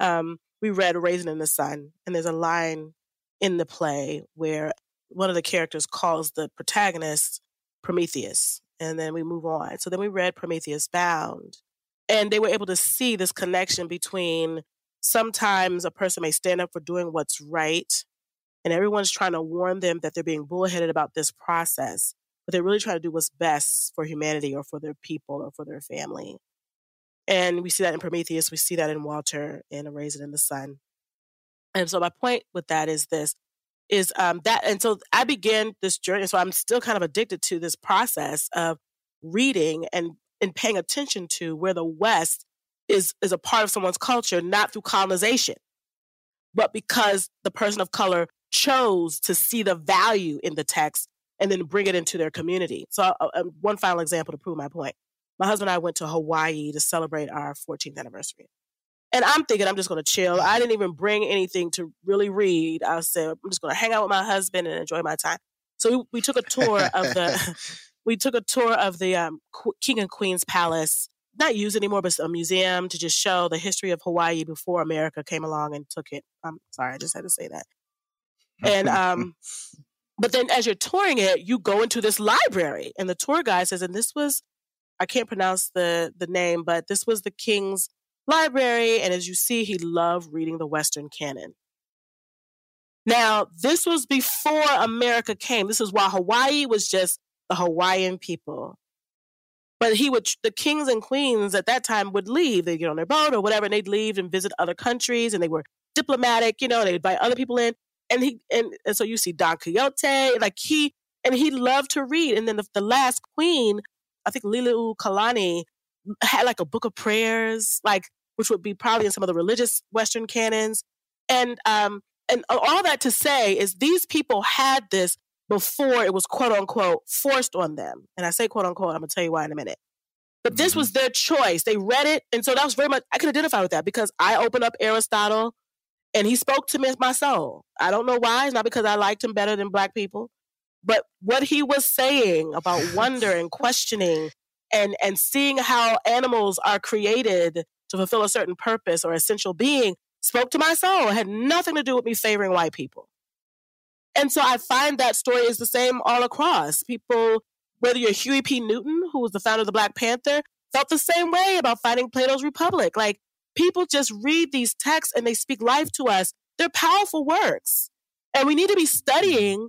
um, we read Raisin in the Sun, and there's a line in the play where one of the characters calls the protagonist Prometheus, and then we move on. So then we read Prometheus Bound, and they were able to see this connection between sometimes a person may stand up for doing what's right and everyone's trying to warn them that they're being bullheaded about this process, but they're really trying to do what's best for humanity or for their people or for their family. And we see that in Prometheus, we see that in Walter in A Raisin in the Sun. And so my point with that is this is um, that and so I began this journey. So I'm still kind of addicted to this process of reading and and paying attention to where the West is is a part of someone's culture, not through colonization, but because the person of color chose to see the value in the text and then bring it into their community. So, uh, uh, one final example to prove my point. My husband and I went to Hawaii to celebrate our 14th anniversary. And I'm thinking I'm just going to chill. I didn't even bring anything to really read. I said, I'm just going to hang out with my husband and enjoy my time. So we, we took a tour of the, we took a tour of the um, King and Queen's Palace, not used anymore, but a museum to just show the history of Hawaii before America came along and took it. I'm sorry, I just had to say that. And um, but then as you're touring it, you go into this library, and the tour guide says, and this was I can't pronounce the the name, but this was the king's library, and as you see, he loved reading the Western canon. Now, this was before America came. This is while Hawaii was just the Hawaiian people. But he would, the kings and queens at that time would leave. They'd get on their boat or whatever, and they'd leave and visit other countries, and they were diplomatic, you know, they'd invite other people in and he and, and so you see Don Quixote, like he and he loved to read. And then the, the last queen, I think Liliuokalani, had like a book of prayers, like which would be probably in some of the religious Western canons. And um and all that to say is these people had this before it was quote unquote forced on them. And I say quote unquote, I'm gonna tell you why in a minute. But this mm-hmm. was their choice. They read it. And so that was very much, I could identify with that because I opened up Aristotle and he spoke to me, my soul. I don't know why. It's not because I liked him better than black people. But what he was saying about wonder and questioning and, and seeing how animals are created to fulfill a certain purpose or essential being spoke to my soul. It had nothing to do with me favoring white people. And so I find that story is the same all across. People, whether you're Huey P. Newton, who was the founder of the Black Panther, felt the same way about fighting Plato's Republic. Like people just read these texts and they speak life to us. They're powerful works. And we need to be mm-hmm. studying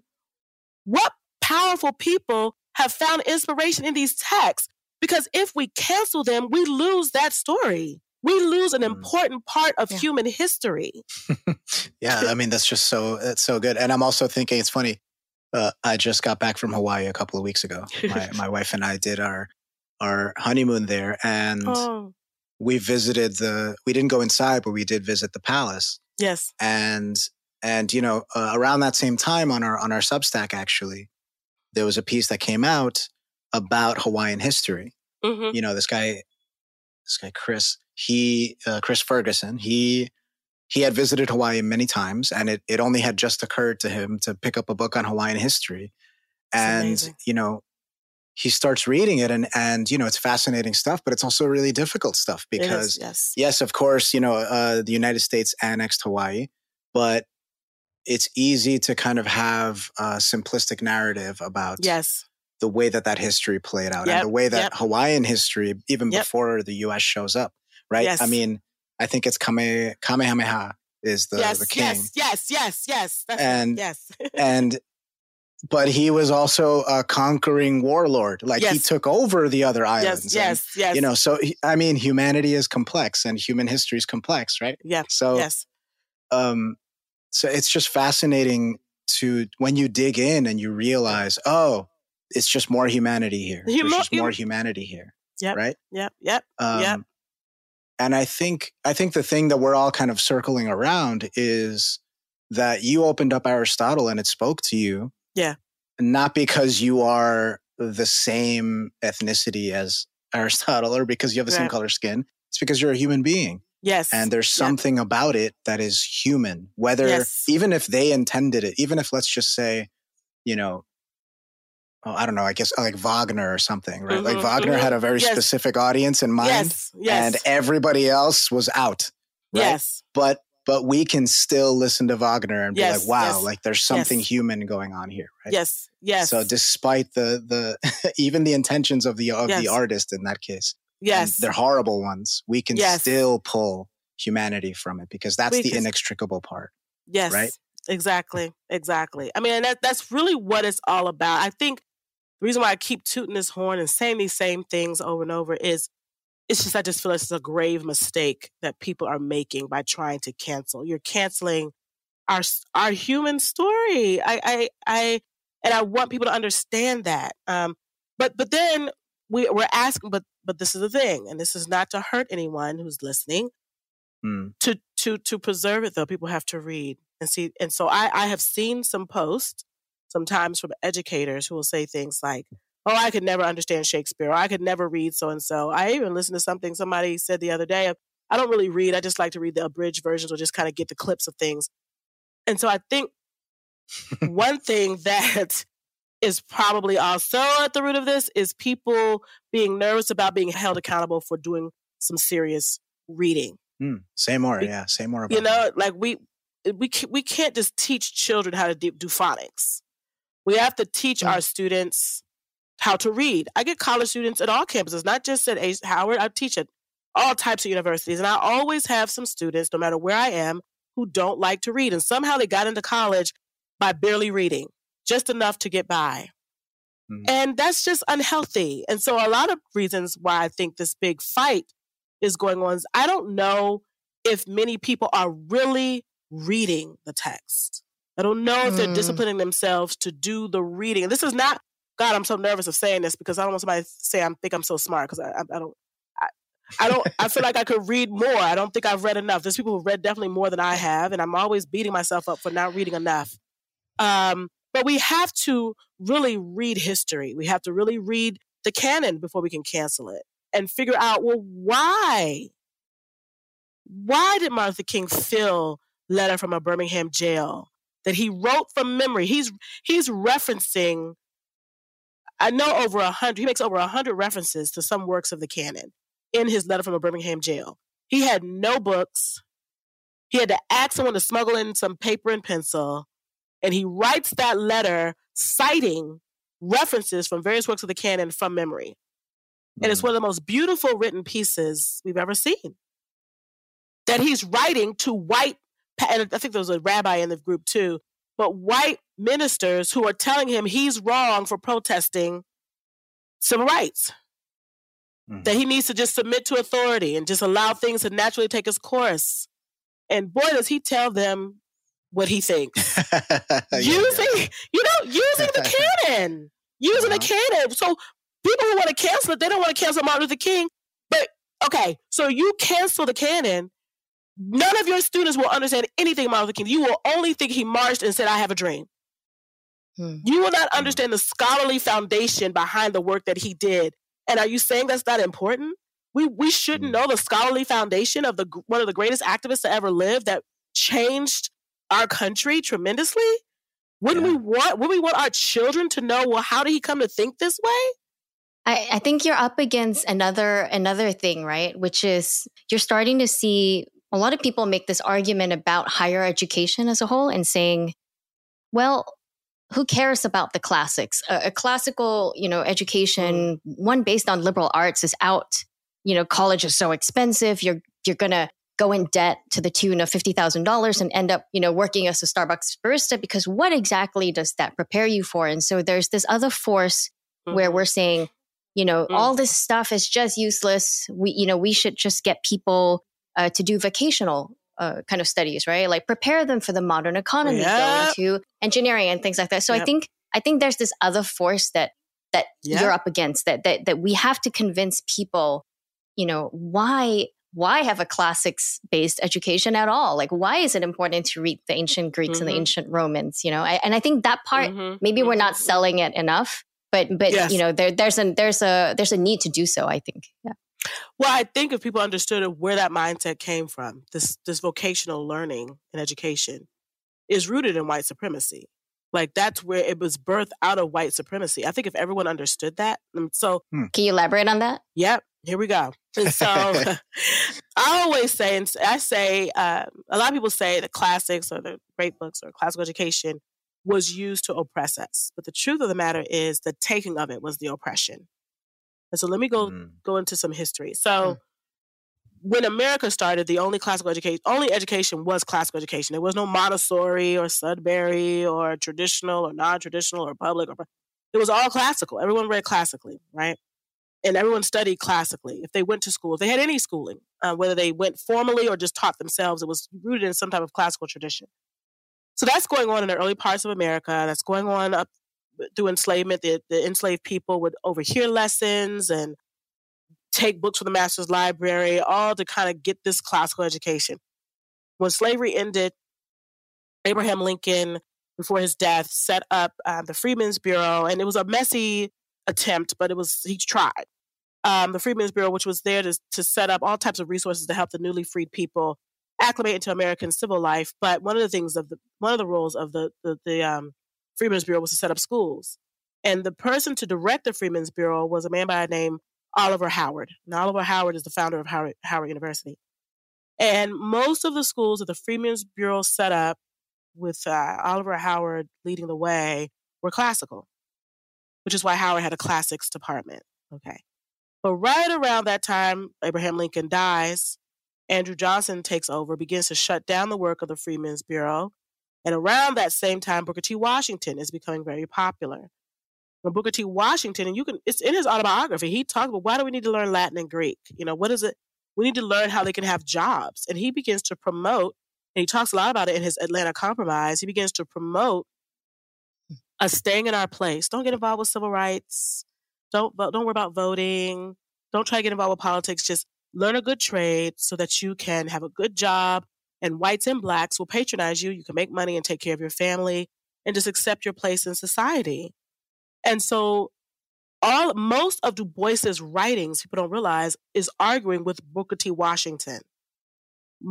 what powerful people have found inspiration in these texts. Because if we cancel them, we lose that story we lose an mm. important part of yeah. human history. yeah, I mean that's just so it's so good. And I'm also thinking it's funny. Uh, I just got back from Hawaii a couple of weeks ago. My, my wife and I did our our honeymoon there, and oh. we visited the. We didn't go inside, but we did visit the palace. Yes, and and you know uh, around that same time on our on our Substack actually, there was a piece that came out about Hawaiian history. Mm-hmm. You know, this guy, this guy Chris, he uh, Chris Ferguson he he had visited Hawaii many times, and it it only had just occurred to him to pick up a book on Hawaiian history, and you know he starts reading it and and you know it's fascinating stuff but it's also really difficult stuff because yes. yes of course you know uh, the united states annexed hawaii but it's easy to kind of have a simplistic narrative about yes the way that that history played out yep. and the way that yep. hawaiian history even yep. before the us shows up right? Yes. I mean, I think it's Kame, Kamehameha is the, yes, the king. Yes, yes, yes, yes. That's and yes, and but he was also a conquering warlord. Like yes. he took over the other islands. Yes, yes, and, yes. You know, so I mean, humanity is complex and human history is complex, right? Yeah. So yes. Um, so it's just fascinating to when you dig in and you realize, oh, it's just more humanity here. There's just more humanity here. Yep. Right. Yep. Yep. Um, yep and I think I think the thing that we're all kind of circling around is that you opened up Aristotle and it spoke to you. Yeah. Not because you are the same ethnicity as Aristotle or because you have the right. same color skin. It's because you're a human being. Yes. And there's something about it that is human, whether yes. even if they intended it, even if let's just say, you know, oh, I don't know, I guess like Wagner or something, right? Mm-hmm, like Wagner mm-hmm. had a very yes. specific audience in mind, yes, yes. and everybody else was out. Right? Yes, but but we can still listen to Wagner and be like, wow, like there's something human going on here, right? Yes, yes. So despite the the even the intentions of the of the artist in that case, yes, they're horrible ones. We can still pull humanity from it because that's we the can. inextricable part. Yes, right. Exactly. Exactly. I mean, that, that's really what it's all about. I think the reason why I keep tooting this horn and saying these same things over and over is it's just I just feel it's a grave mistake that people are making by trying to cancel. You're canceling our our human story. I I, I and I want people to understand that. Um, but but then we we're asking, but but this is the thing, and this is not to hurt anyone who's listening. Mm. To to to preserve it though, people have to read and see. And so I I have seen some posts sometimes from educators who will say things like, oh, I could never understand Shakespeare, or I could never read so and so. I even listened to something somebody said the other day. I don't really read. I just like to read the abridged versions or just kind of get the clips of things. And so I think one thing that is probably also at the root of this is people being nervous about being held accountable for doing some serious reading. Mm, say more, yeah. Say more about you know, that. like we we we can't just teach children how to do, do phonics. We have to teach mm. our students how to read. I get college students at all campuses, not just at Howard. I teach at all types of universities. And I always have some students, no matter where I am, who don't like to read. And somehow they got into college by barely reading, just enough to get by. Mm. And that's just unhealthy. And so, a lot of reasons why I think this big fight is going on is I don't know if many people are really reading the text. I don't know if they're mm. disciplining themselves to do the reading. And this is not, God, I'm so nervous of saying this because I don't want somebody to say I think I'm so smart because I, I, I, don't. I, I don't. I feel like I could read more. I don't think I've read enough. There's people who've read definitely more than I have, and I'm always beating myself up for not reading enough. Um, but we have to really read history. We have to really read the canon before we can cancel it. and figure out, well, why? Why did Martin Luther King feel letter from a Birmingham jail that he wrote from memory? He's he's referencing I know over a hundred, he makes over a hundred references to some works of the canon in his letter from a Birmingham jail. He had no books. He had to ask someone to smuggle in some paper and pencil. And he writes that letter citing references from various works of the canon from memory. Mm-hmm. And it's mm-hmm. one of the most beautiful written pieces we've ever seen. That he's writing to white, and I think there was a rabbi in the group too, but white ministers who are telling him he's wrong for protesting civil rights. Mm-hmm. That he needs to just submit to authority and just allow things to naturally take its course. And boy, does he tell them what he thinks. using, you know, using the canon. Using uh-huh. the canon. So people who want to cancel it, they don't want to cancel Martin Luther King. But okay, so you cancel the canon None of your students will understand anything Martin Luther King. You will only think he marched and said, I have a dream. Hmm. You will not hmm. understand the scholarly foundation behind the work that he did. And are you saying that's not important? We, we shouldn't hmm. know the scholarly foundation of the one of the greatest activists to ever live that changed our country tremendously. Wouldn't yeah. we want would we want our children to know well how did he come to think this way? I, I think you're up against another another thing, right? Which is you're starting to see a lot of people make this argument about higher education as a whole and saying, well, who cares about the classics? A, a classical, you know, education, mm. one based on liberal arts is out. You know, college is so expensive. You're you're gonna go in debt to the tune of fifty thousand dollars and end up, you know, working as a Starbucks barista because what exactly does that prepare you for? And so there's this other force mm-hmm. where we're saying, you know, mm-hmm. all this stuff is just useless. We, you know, we should just get people uh, to do vocational uh, kind of studies, right? Like prepare them for the modern economy, yep. go into engineering and things like that. So yep. I think I think there's this other force that that yep. you're up against that that that we have to convince people, you know, why why have a classics based education at all? Like why is it important to read the ancient Greeks mm-hmm. and the mm-hmm. ancient Romans? You know, I, and I think that part mm-hmm. maybe mm-hmm. we're not selling it enough, but but yes. you know there there's a there's a there's a need to do so. I think. Yeah. Well, I think if people understood where that mindset came from, this this vocational learning and education is rooted in white supremacy. Like that's where it was birthed out of white supremacy. I think if everyone understood that, um, so hmm. can you elaborate on that? Yep, here we go. And so I always say, and I say, uh, a lot of people say the classics or the great books or classical education was used to oppress us, but the truth of the matter is the taking of it was the oppression. And so let me go mm. go into some history. So mm. when America started, the only classical education only education was classical education. There was no Montessori or Sudbury or traditional or non-traditional or public or it was all classical. Everyone read classically, right? And everyone studied classically. If they went to school, if they had any schooling, uh, whether they went formally or just taught themselves, it was rooted in some type of classical tradition. So that's going on in the early parts of America. That's going on up through enslavement, the, the enslaved people would overhear lessons and take books from the master's library, all to kind of get this classical education. When slavery ended, Abraham Lincoln, before his death, set up uh, the Freedmen's Bureau, and it was a messy attempt, but it was he tried. Um, the Freedmen's Bureau, which was there to, to set up all types of resources to help the newly freed people acclimate into American civil life. But one of the things of the one of the roles of the the, the um, Freedmen's Bureau was to set up schools. And the person to direct the Freedmen's Bureau was a man by the name Oliver Howard. And Oliver Howard is the founder of Howard, Howard University. And most of the schools that the Freedmen's Bureau set up with uh, Oliver Howard leading the way were classical, which is why Howard had a classics department. Okay. But right around that time, Abraham Lincoln dies. Andrew Johnson takes over, begins to shut down the work of the Freedmen's Bureau, and around that same time, Booker T. Washington is becoming very popular. Booker T. Washington, and you can, it's in his autobiography, he talks about why do we need to learn Latin and Greek? You know, what is it? We need to learn how they can have jobs. And he begins to promote, and he talks a lot about it in his Atlanta Compromise. He begins to promote us staying in our place. Don't get involved with civil rights. Don't vote. don't worry about voting. Don't try to get involved with politics. Just learn a good trade so that you can have a good job and whites and blacks will patronize you. You can make money and take care of your family and just accept your place in society. And so all most of Du Bois's writings, people don't realize, is arguing with Booker T. Washington.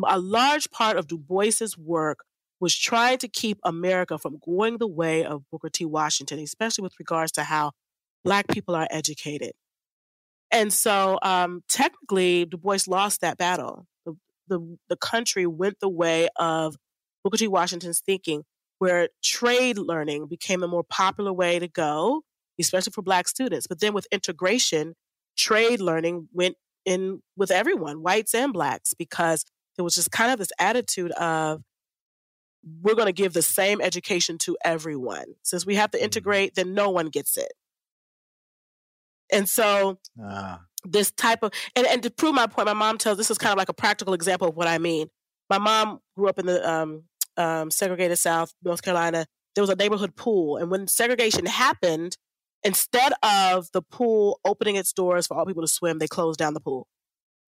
A large part of Du Bois's work was trying to keep America from going the way of Booker T. Washington, especially with regards to how Black people are educated. And so, um, technically, Du Bois lost that battle. The, the, the country went the way of Booker T. Washington's thinking, where trade learning became a more popular way to go, especially for Black students. But then with integration, trade learning went in with everyone, whites and Blacks, because there was just kind of this attitude of we're going to give the same education to everyone. Since we have to mm-hmm. integrate, then no one gets it. And so ah. this type of and, and to prove my point, my mom tells this is kind of like a practical example of what I mean. My mom grew up in the um, um, segregated South, North Carolina. There was a neighborhood pool, and when segregation happened, instead of the pool opening its doors for all people to swim, they closed down the pool.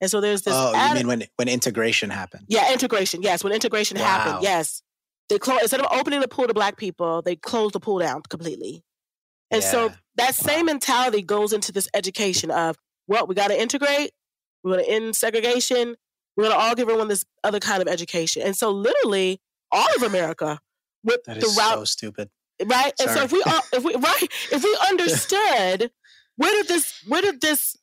And so there's this. Oh, you mean when when integration happened? Yeah, integration. Yes, when integration wow. happened. Yes, they closed instead of opening the pool to black people, they closed the pool down completely. And yeah. so that same mentality goes into this education of well, we got to integrate. We're going to end segregation. We're going to all give everyone this other kind of education. And so, literally, all of America with that is the route, so stupid, right? Sorry. And so, if we all, if we right if we understood where did this where did this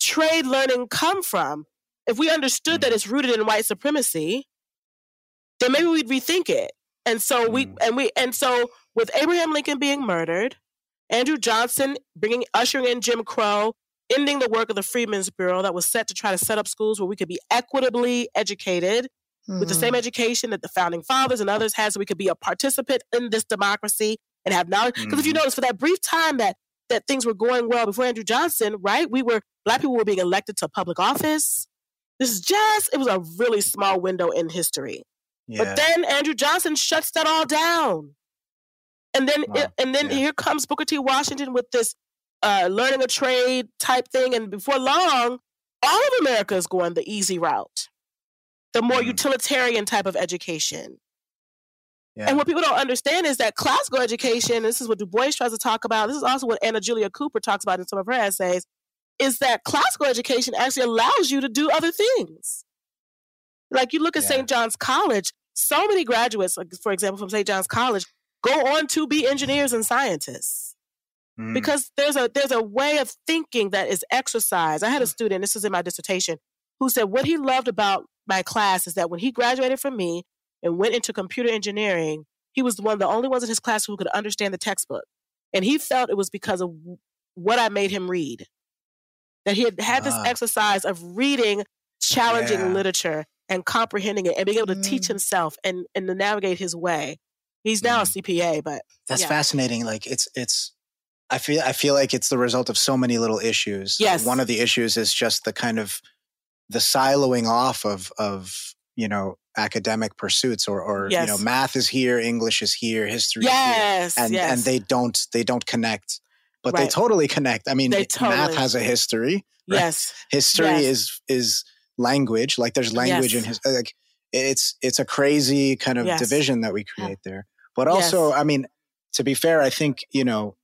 trade learning come from? If we understood mm. that it's rooted in white supremacy, then maybe we'd rethink it. And so we mm. and we and so with Abraham Lincoln being murdered, Andrew Johnson bringing ushering in Jim Crow, ending the work of the Freedmen's Bureau that was set to try to set up schools where we could be equitably educated mm-hmm. with the same mm-hmm. education that the founding fathers and others had, so we could be a participant in this democracy and have knowledge. Because mm-hmm. if you mm-hmm. notice, for that brief time that that things were going well before Andrew Johnson, right? We were black people were being elected to public office. This is just it was a really small window in history. Yeah. But then Andrew Johnson shuts that all down. And then wow. it, and then yeah. here comes Booker T. Washington with this uh, learning a trade type thing. And before long, all of America is going the easy route, the more mm. utilitarian type of education. Yeah. And what people don't understand is that classical education, this is what Du Bois tries to talk about, this is also what Anna Julia Cooper talks about in some of her essays, is that classical education actually allows you to do other things. Like you look at yeah. St. John's College, so many graduates, like for example, from St. John's College, go on to be engineers and scientists. Mm. Because there's a there's a way of thinking that is exercised. I had a mm. student, this was in my dissertation, who said what he loved about my class is that when he graduated from me and went into computer engineering, he was one of the only ones in his class who could understand the textbook. And he felt it was because of what I made him read. That he had had this uh, exercise of reading challenging yeah. literature and comprehending it and being able to mm. teach himself and, and to navigate his way. He's now mm. a CPA, but that's yeah. fascinating. Like it's it's I feel I feel like it's the result of so many little issues. Yes. One of the issues is just the kind of the siloing off of of you know academic pursuits or or yes. you know math is here, English is here, history yes, here, and yes. and they don't they don't connect, but right. they totally connect. I mean, totally. math has a history. Right? Yes, history yes. is is language. Like there's language in his like it's it's a crazy kind of yes. division that we create yeah. there. But also, yes. I mean, to be fair, I think you know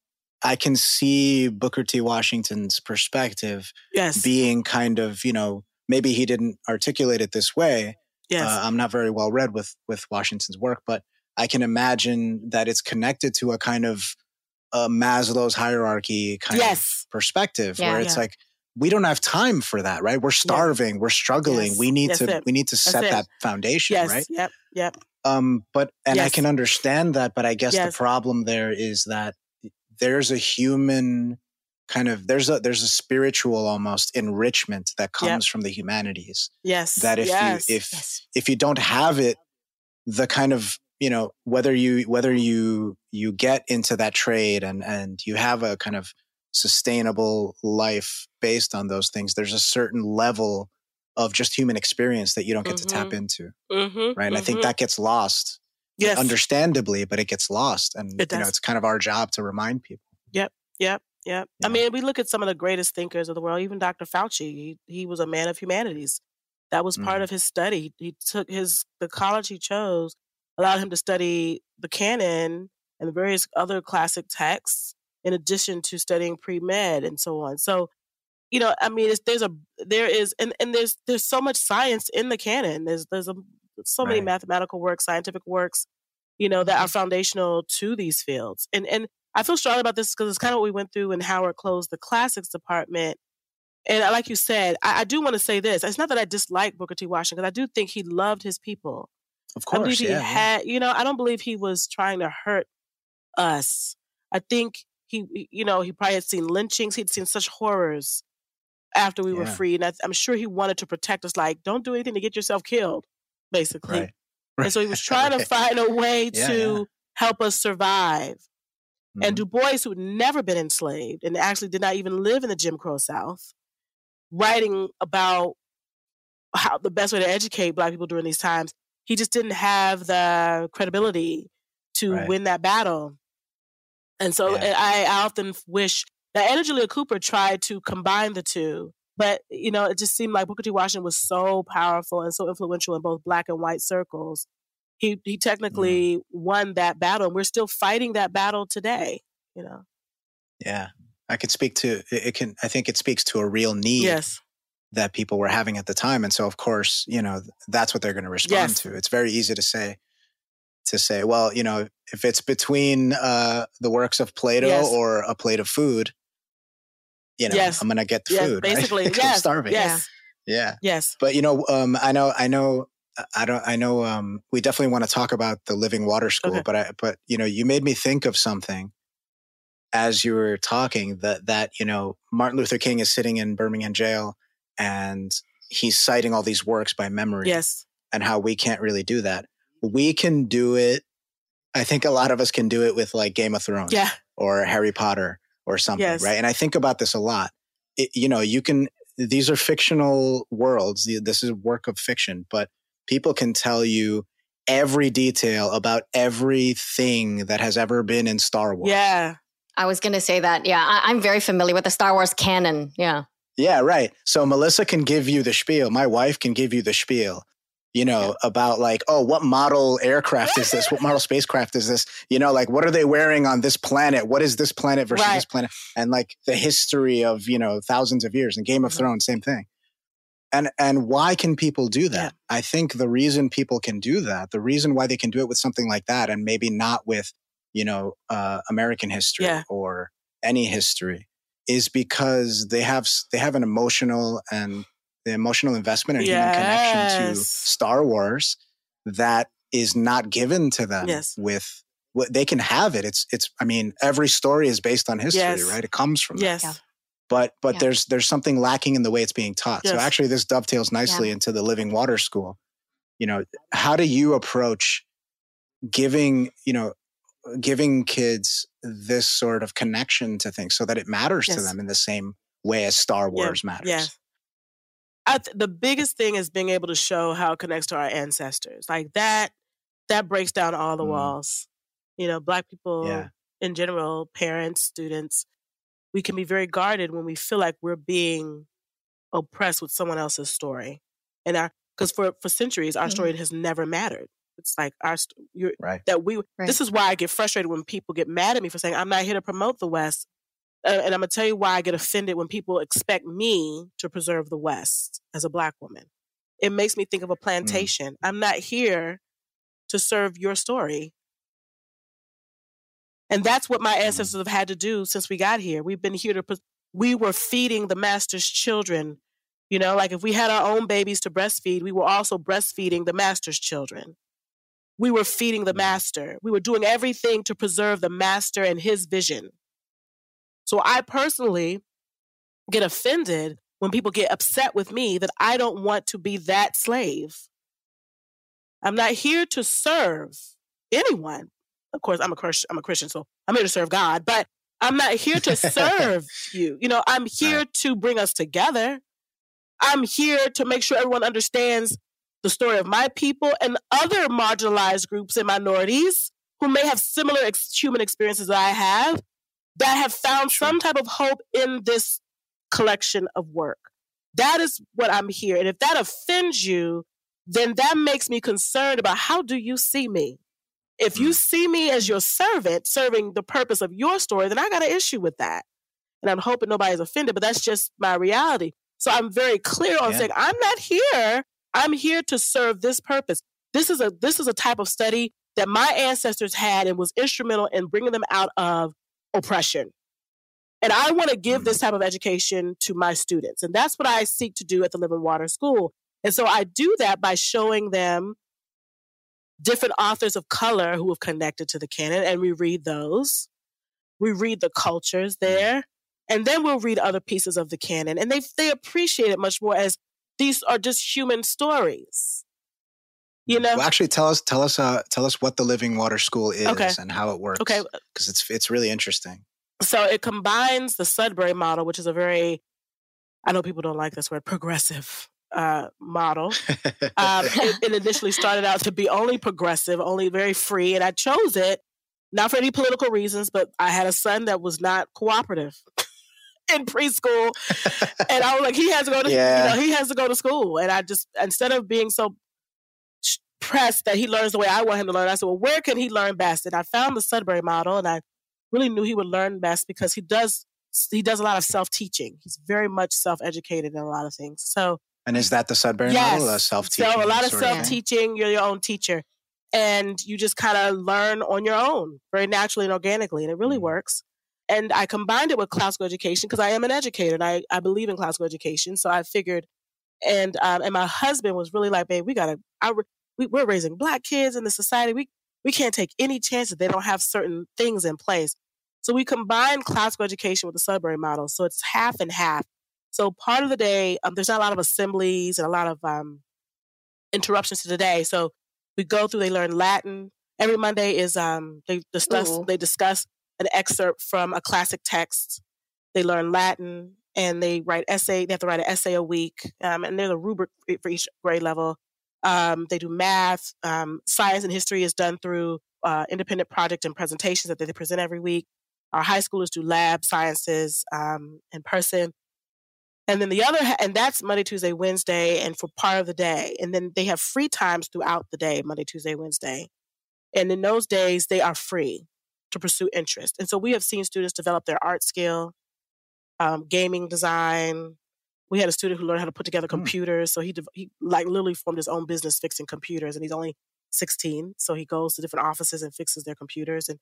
I can see Booker T. Washington's perspective yes. being kind of you know maybe he didn't articulate it this way. Yes. Uh, I'm not very well read with with Washington's work, but I can imagine that it's connected to a kind of a Maslow's hierarchy kind yes. of perspective yeah, where it's yeah. like we don't have time for that, right? We're starving, we're struggling. Yes. We need That's to it. we need to set that foundation, yes. right? Yep. Yep. Um, but and. I can understand that, but I guess the problem there is that there's a human kind of there's a there's a spiritual almost enrichment that comes yep. from the humanities. Yes. That if you if if you don't have it, the kind of you know whether you whether you you get into that trade and and you have a kind of sustainable life based on those things, there's a certain level of just human experience that you don't get mm-hmm. to tap mm-hmm. into. Mm-hmm. right. And mm-hmm. I think mm-hmm. that gets lost. Yes. Understandably, but it gets lost. And it you know, it's kind of our job to remind people. Yep. Yep. Yep. Yeah. I mean, we look at some of the greatest thinkers of the world, even Dr. Fauci, he, he was a man of humanities. That was part mm. of his study. He took his, the college he chose allowed him to study the canon and the various other classic texts in addition to studying pre med and so on. So, you know, I mean, there's a there is and, and there's there's so much science in the canon. There's there's a, so right. many mathematical works, scientific works, you know, that are mm-hmm. foundational to these fields. And and I feel strong about this because it's kind of what we went through when Howard closed the classics department. And like you said, I, I do want to say this. It's not that I dislike Booker T. Washington because I do think he loved his people. Of course, I believe he had. You know, I don't believe he was trying to hurt us. I think he, you know, he probably had seen lynchings. He'd seen such horrors after we yeah. were free, and I, am sure he wanted to protect us. Like, don't do anything to get yourself killed, basically. Right. And so he was trying right. to find a way yeah, to yeah. help us survive. Mm-hmm. And Du Bois, who had never been enslaved and actually did not even live in the Jim Crow South, writing about how the best way to educate Black people during these times, he just didn't have the credibility to right. win that battle. And so yeah. I, I often wish that Anna Cooper tried to combine the two, but you know, it just seemed like Booker T. Washington was so powerful and so influential in both black and white circles. He he technically mm. won that battle, and we're still fighting that battle today. You know. Yeah, I could speak to it. Can I think it speaks to a real need. Yes. That people were having at the time, and so of course, you know, that's what they're going to respond yes. to. It's very easy to say, to say, well, you know, if it's between uh, the works of Plato yes. or a plate of food, you know, yes. I'm going to get the yes, food. Basically, right? yes. I'm starving. Yes. Yeah. Yes. But you know, um, I know, I know, I don't, I know, um, we definitely want to talk about the Living Water School, okay. but I, but you know, you made me think of something as you were talking that, that, you know, Martin Luther King is sitting in Birmingham jail and he's citing all these works by memory. Yes. And how we can't really do that we can do it. I think a lot of us can do it with like Game of Thrones yeah. or Harry Potter or something, yes. right? And I think about this a lot. It, you know, you can, these are fictional worlds. This is work of fiction, but people can tell you every detail about everything that has ever been in Star Wars. Yeah. I was going to say that. Yeah. I, I'm very familiar with the Star Wars canon. Yeah. Yeah, right. So Melissa can give you the spiel. My wife can give you the spiel you know, about like, oh, what model aircraft is this? What model spacecraft is this? You know, like what are they wearing on this planet? What is this planet versus right. this planet? And like the history of, you know, thousands of years. And Game of mm-hmm. Thrones, same thing. And and why can people do that? Yeah. I think the reason people can do that, the reason why they can do it with something like that and maybe not with, you know, uh, American history yeah. or any history is because they have they have an emotional and the emotional investment and yes. human connection to Star Wars that is not given to them yes. with what they can have it. It's it's I mean, every story is based on history, yes. right? It comes from yes. That. But but yeah. there's there's something lacking in the way it's being taught. So actually this dovetails nicely yeah. into the Living Water School. You know, how do you approach giving, you know, giving kids this sort of connection to things so that it matters to them in the same way as Star Wars yeah. matters? Yeah. Th- the biggest thing is being able to show how it connects to our ancestors. Like that, that breaks down all the mm. walls. You know, Black people yeah. in general, parents, students, we can be very guarded when we feel like we're being oppressed with someone else's story. And our, because for, for centuries, our mm story has never mattered. It's like our you're, right. that we. Right. This is why I get frustrated when people get mad at me for saying I'm not here to promote the West and I'm gonna tell you why I get offended when people expect me to preserve the West as a black woman. It makes me think of a mm. plantation. Mm. I'm not here to serve your story. And that's what my mm. ancestors have had to do since we got here. We've been here to, we were feeding the master's children. You know, like if we had our own babies to breastfeed, we were also breastfeeding the master's children. We were feeding the mm. master. We were doing everything to preserve the master and his vision. So I personally get offended when people get upset with me that I don't want to be that slave. I'm not here to serve anyone. Of course, I'm a Christian, I'm a Christian, so I'm here to serve God, but I'm not here to serve you. You know, I'm here right. to bring us together. I'm here to make sure everyone understands the story of my people and other marginalized groups and minorities who may have similar ex- human experiences that I have that have found some type of hope in this collection of work. That is what I'm here. And if that offends you, then that makes me concerned about how do you see me? If you mm. see me as your servant serving the purpose of your story, then I got an issue with that. And I'm hoping nobody's offended, but that's just my reality. So I'm very clear on yeah. saying I'm not here. I'm here to serve this purpose. This is a this is a type of study that my ancestors had and was instrumental in bringing them out of oppression. And I want to give this mm-hmm. type of education to my students. And that's what I seek to do at the Living Water School. And so I do that by showing them different authors of color who have connected to the canon, and we read those. We read the cultures mm-hmm. there, and then we'll read other pieces of the canon. And they, they appreciate it much more as these are just human stories. You know, well, actually, tell us, tell us, uh, tell us what the Living Water School is okay. and how it works. Okay, because it's it's really interesting. So it combines the Sudbury model, which is a very, I know people don't like this word, progressive uh, model. um, it, it, initially started out to be only progressive, only very free, and I chose it not for any political reasons, but I had a son that was not cooperative in preschool, and I was like, he has to go to, yeah. you know, he has to go to school, and I just instead of being so pressed that he learns the way I want him to learn, I said, well, where can he learn best? And I found the Sudbury model, and I really knew he would learn best because he does he does a lot of self teaching. He's very much self educated in a lot of things. So and is that the Sudbury yes. model? Self teaching. So a lot of self teaching. You're your own teacher, and you just kind of learn on your own, very naturally and organically, and it really mm-hmm. works. And I combined it with classical education because I am an educator and I, I believe in classical education. So I figured, and um, and my husband was really like, "Babe, we gotta. I, we, we're raising black kids in the society. We we can't take any chances they don't have certain things in place. So we combine classical education with the Sudbury model. So it's half and half. So part of the day, um, there's not a lot of assemblies and a lot of um, interruptions to the day. So we go through. They learn Latin. Every Monday is um, they discuss Ooh. they discuss an excerpt from a classic text. They learn Latin and they write essay. They have to write an essay a week, um, and there's a rubric for each grade level. Um, they do math. Um, science and history is done through uh, independent project and presentations that they present every week. Our high schoolers do lab sciences um, in person. And then the other, and that's Monday, Tuesday, Wednesday, and for part of the day. And then they have free times throughout the day, Monday, Tuesday, Wednesday. And in those days, they are free to pursue interest. And so we have seen students develop their art skill, um, gaming design. We had a student who learned how to put together hmm. computers. Mm. So he, he like literally formed his own business fixing computers, and he's only 16. So he goes to different offices and fixes their computers. And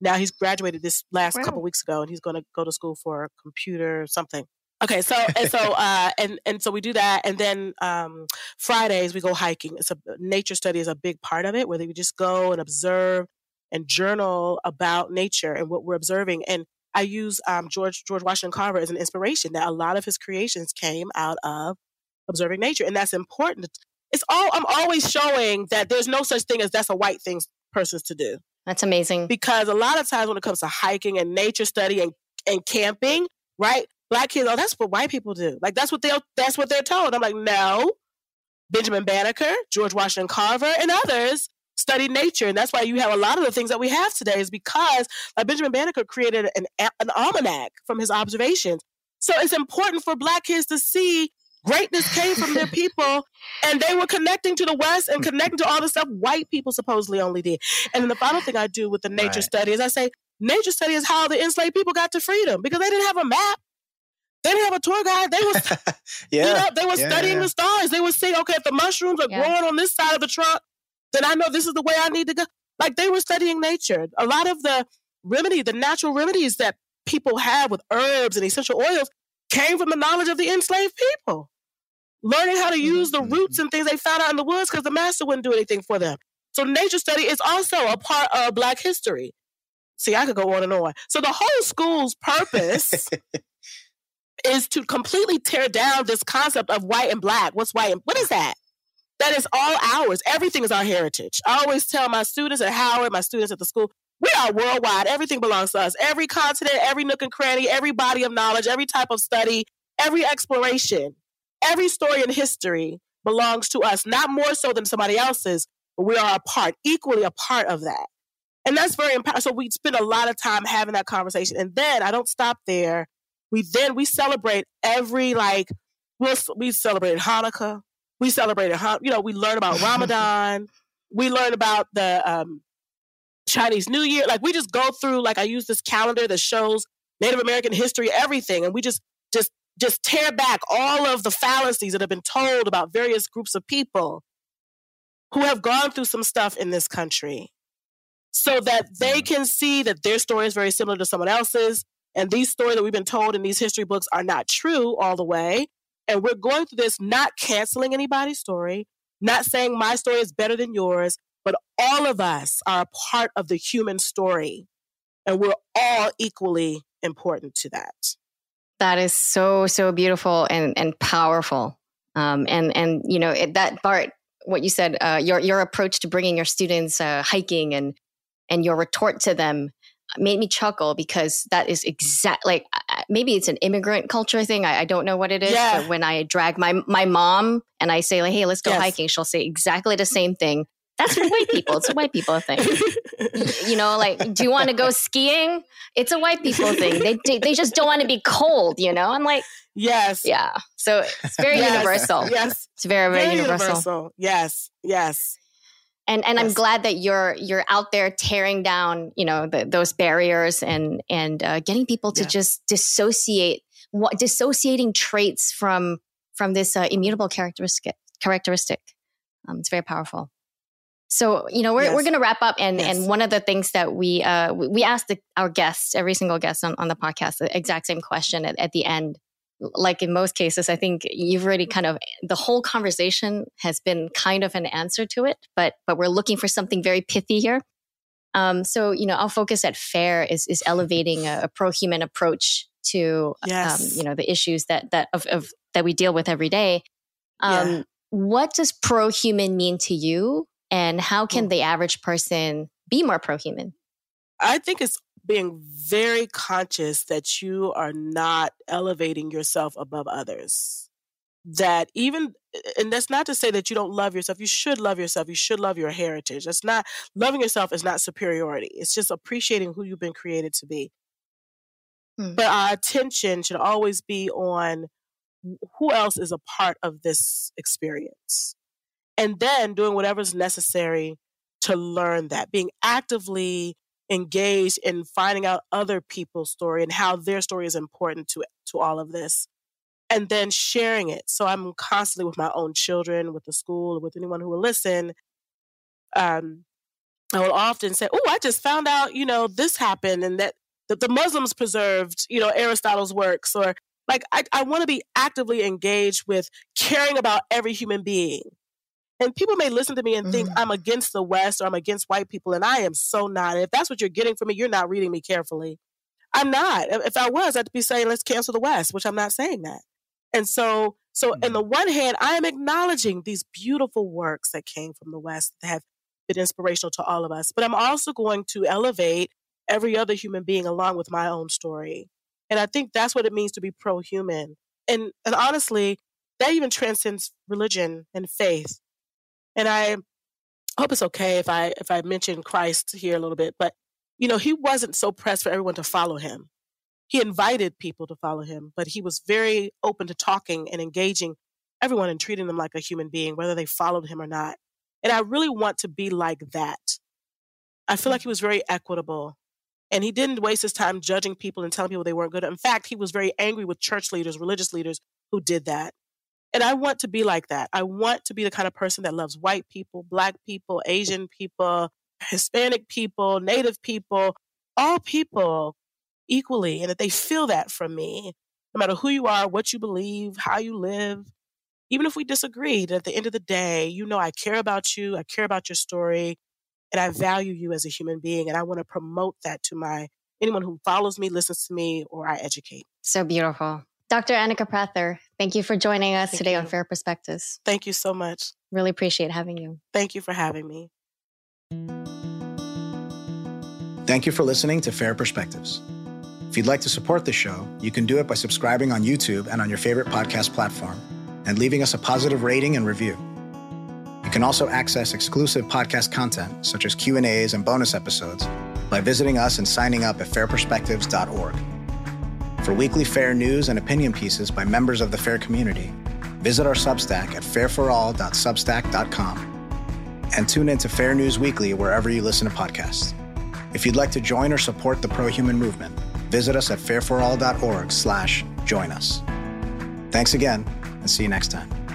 now he's graduated this last wow. couple weeks ago, and he's going to go to school for computer something. Okay, so and so uh, and and so we do that, and then um, Fridays we go hiking. It's a nature study is a big part of it, where we just go and observe and journal about nature and what we're observing. And I use um, George George Washington Carver as an inspiration. That a lot of his creations came out of observing nature, and that's important. It's all I'm always showing that there's no such thing as that's a white thing persons to do. That's amazing. Because a lot of times when it comes to hiking and nature study and, and camping, right? black kids, oh, that's what white people do. Like that's what they're that's what they're told. I'm like, no. Benjamin Banneker, George Washington Carver, and others studied nature, and that's why you have a lot of the things that we have today. Is because like Benjamin Banneker created an an almanac from his observations. So it's important for black kids to see greatness came from their people, and they were connecting to the West and connecting to all the stuff white people supposedly only did. And then the final thing I do with the nature right. study is I say nature study is how the enslaved people got to freedom because they didn't have a map. They didn't have a tour guide. They was, yeah, you know, they were yeah, studying yeah. the stars. They would say, okay, if the mushrooms are growing on this side of the trunk, then I know this is the way I need to go. Like they were studying nature. A lot of the remedy, the natural remedies that people have with herbs and essential oils came from the knowledge of the enslaved people. Learning how to use the roots mm-hmm. and things they found out in the woods because the master wouldn't do anything for them. So nature study is also a part of Black history. See, I could go on and on. So the whole school's purpose is to completely tear down this concept of white and black. What's white and what is that? That is all ours. Everything is our heritage. I always tell my students at Howard, my students at the school, we are worldwide. Everything belongs to us. Every continent, every nook and cranny, every body of knowledge, every type of study, every exploration, every story in history belongs to us, not more so than somebody else's, but we are a part, equally a part of that. And that's very important. So we spend a lot of time having that conversation. And then I don't stop there. We then we celebrate every like we we celebrated Hanukkah. We celebrated you know we learn about Ramadan. we learn about the um, Chinese New Year. Like we just go through, like I use this calendar that shows Native American history, everything. And we just, just, just tear back all of the fallacies that have been told about various groups of people who have gone through some stuff in this country so that they can see that their story is very similar to someone else's. And these stories that we've been told in these history books are not true all the way. And we're going through this not canceling anybody's story, not saying my story is better than yours, but all of us are a part of the human story. And we're all equally important to that. That is so, so beautiful and, and powerful. Um, and, and, you know, it, that part, what you said, uh, your, your approach to bringing your students uh, hiking and, and your retort to them made me chuckle because that is exact like maybe it's an immigrant culture thing I, I don't know what it is yeah. but when i drag my my mom and i say like hey let's go yes. hiking she'll say exactly the same thing. That's for white people it's a white people thing. You know like do you want to go skiing? It's a white people thing. They they just don't want to be cold you know? I'm like yes. yeah. So it's very yes. universal. Yes. It's very very, very universal. universal. Yes. Yes and and yes. I'm glad that you're you're out there tearing down you know the, those barriers and and uh, getting people to yeah. just dissociate what dissociating traits from from this uh, immutable characteristic characteristic. Um, it's very powerful. So you know we're yes. we're going to wrap up, and yes. and one of the things that we uh, we asked the, our guests, every single guest on, on the podcast, the exact same question at, at the end like in most cases, I think you've already kind of the whole conversation has been kind of an answer to it, but but we're looking for something very pithy here. Um, so you know, our focus at FAIR is is elevating a, a pro human approach to um, yes. um, you know the issues that that of, of, that we deal with every day. Um, yeah. What does pro human mean to you, and how can mm. the average person be more pro human? I think it's being very conscious that you are not elevating yourself above others. That even, and that's not to say that you don't love yourself. You should love yourself. You should love your heritage. That's not, loving yourself is not superiority. It's just appreciating who you've been created to be. Hmm. But our attention should always be on who else is a part of this experience. And then doing whatever's necessary to learn that, being actively engaged in finding out other people's story and how their story is important to to all of this and then sharing it. So i'm constantly with my own children with the school with anyone who will listen um, i will often say oh i just found out you know this happened and that, that the muslims preserved you know aristotle's works or like i, I want to be actively engaged with caring about every human being and people may listen to me and think mm-hmm. I'm against the West or I'm against white people, and I am so not. If that's what you're getting from me, you're not reading me carefully. I'm not. If I was, I'd be saying let's cancel the West, which I'm not saying that. And so, so mm-hmm. in the one hand, I am acknowledging these beautiful works that came from the West that have been inspirational to all of us. But I'm also going to elevate every other human being along with my own story. And I think that's what it means to be pro-human. And and honestly, that even transcends religion and faith and I hope it's okay if I if I mention Christ here a little bit, but you know, he wasn't so pressed for everyone to follow him. He invited people to follow him, but he was very open to talking and engaging everyone and treating them like a human being, whether they followed him or not. And I really want to be like that. I feel like he was very equitable and he didn't waste his time judging people and telling people they weren't good. In fact, he was very angry with church leaders, religious leaders who did that. And I want to be like that. I want to be the kind of person that loves white people, black people, Asian people, Hispanic people, Native people, all people equally, and that they feel that from me, no matter who you are, what you believe, how you live. Even if we disagree, that at the end of the day, you know I care about you, I care about your story, and I value you as a human being. And I want to promote that to my anyone who follows me, listens to me, or I educate. So beautiful. Dr. Anika Prather, thank you for joining us thank today you. on Fair Perspectives. Thank you so much. Really appreciate having you. Thank you for having me. Thank you for listening to Fair Perspectives. If you'd like to support the show, you can do it by subscribing on YouTube and on your favorite podcast platform and leaving us a positive rating and review. You can also access exclusive podcast content such as Q&As and bonus episodes by visiting us and signing up at fairperspectives.org. For weekly fair news and opinion pieces by members of the fair community, visit our Substack at fairforall.substack.com and tune in to Fair News Weekly wherever you listen to podcasts. If you'd like to join or support the pro-human movement, visit us at fairforall.org slash join us. Thanks again, and see you next time.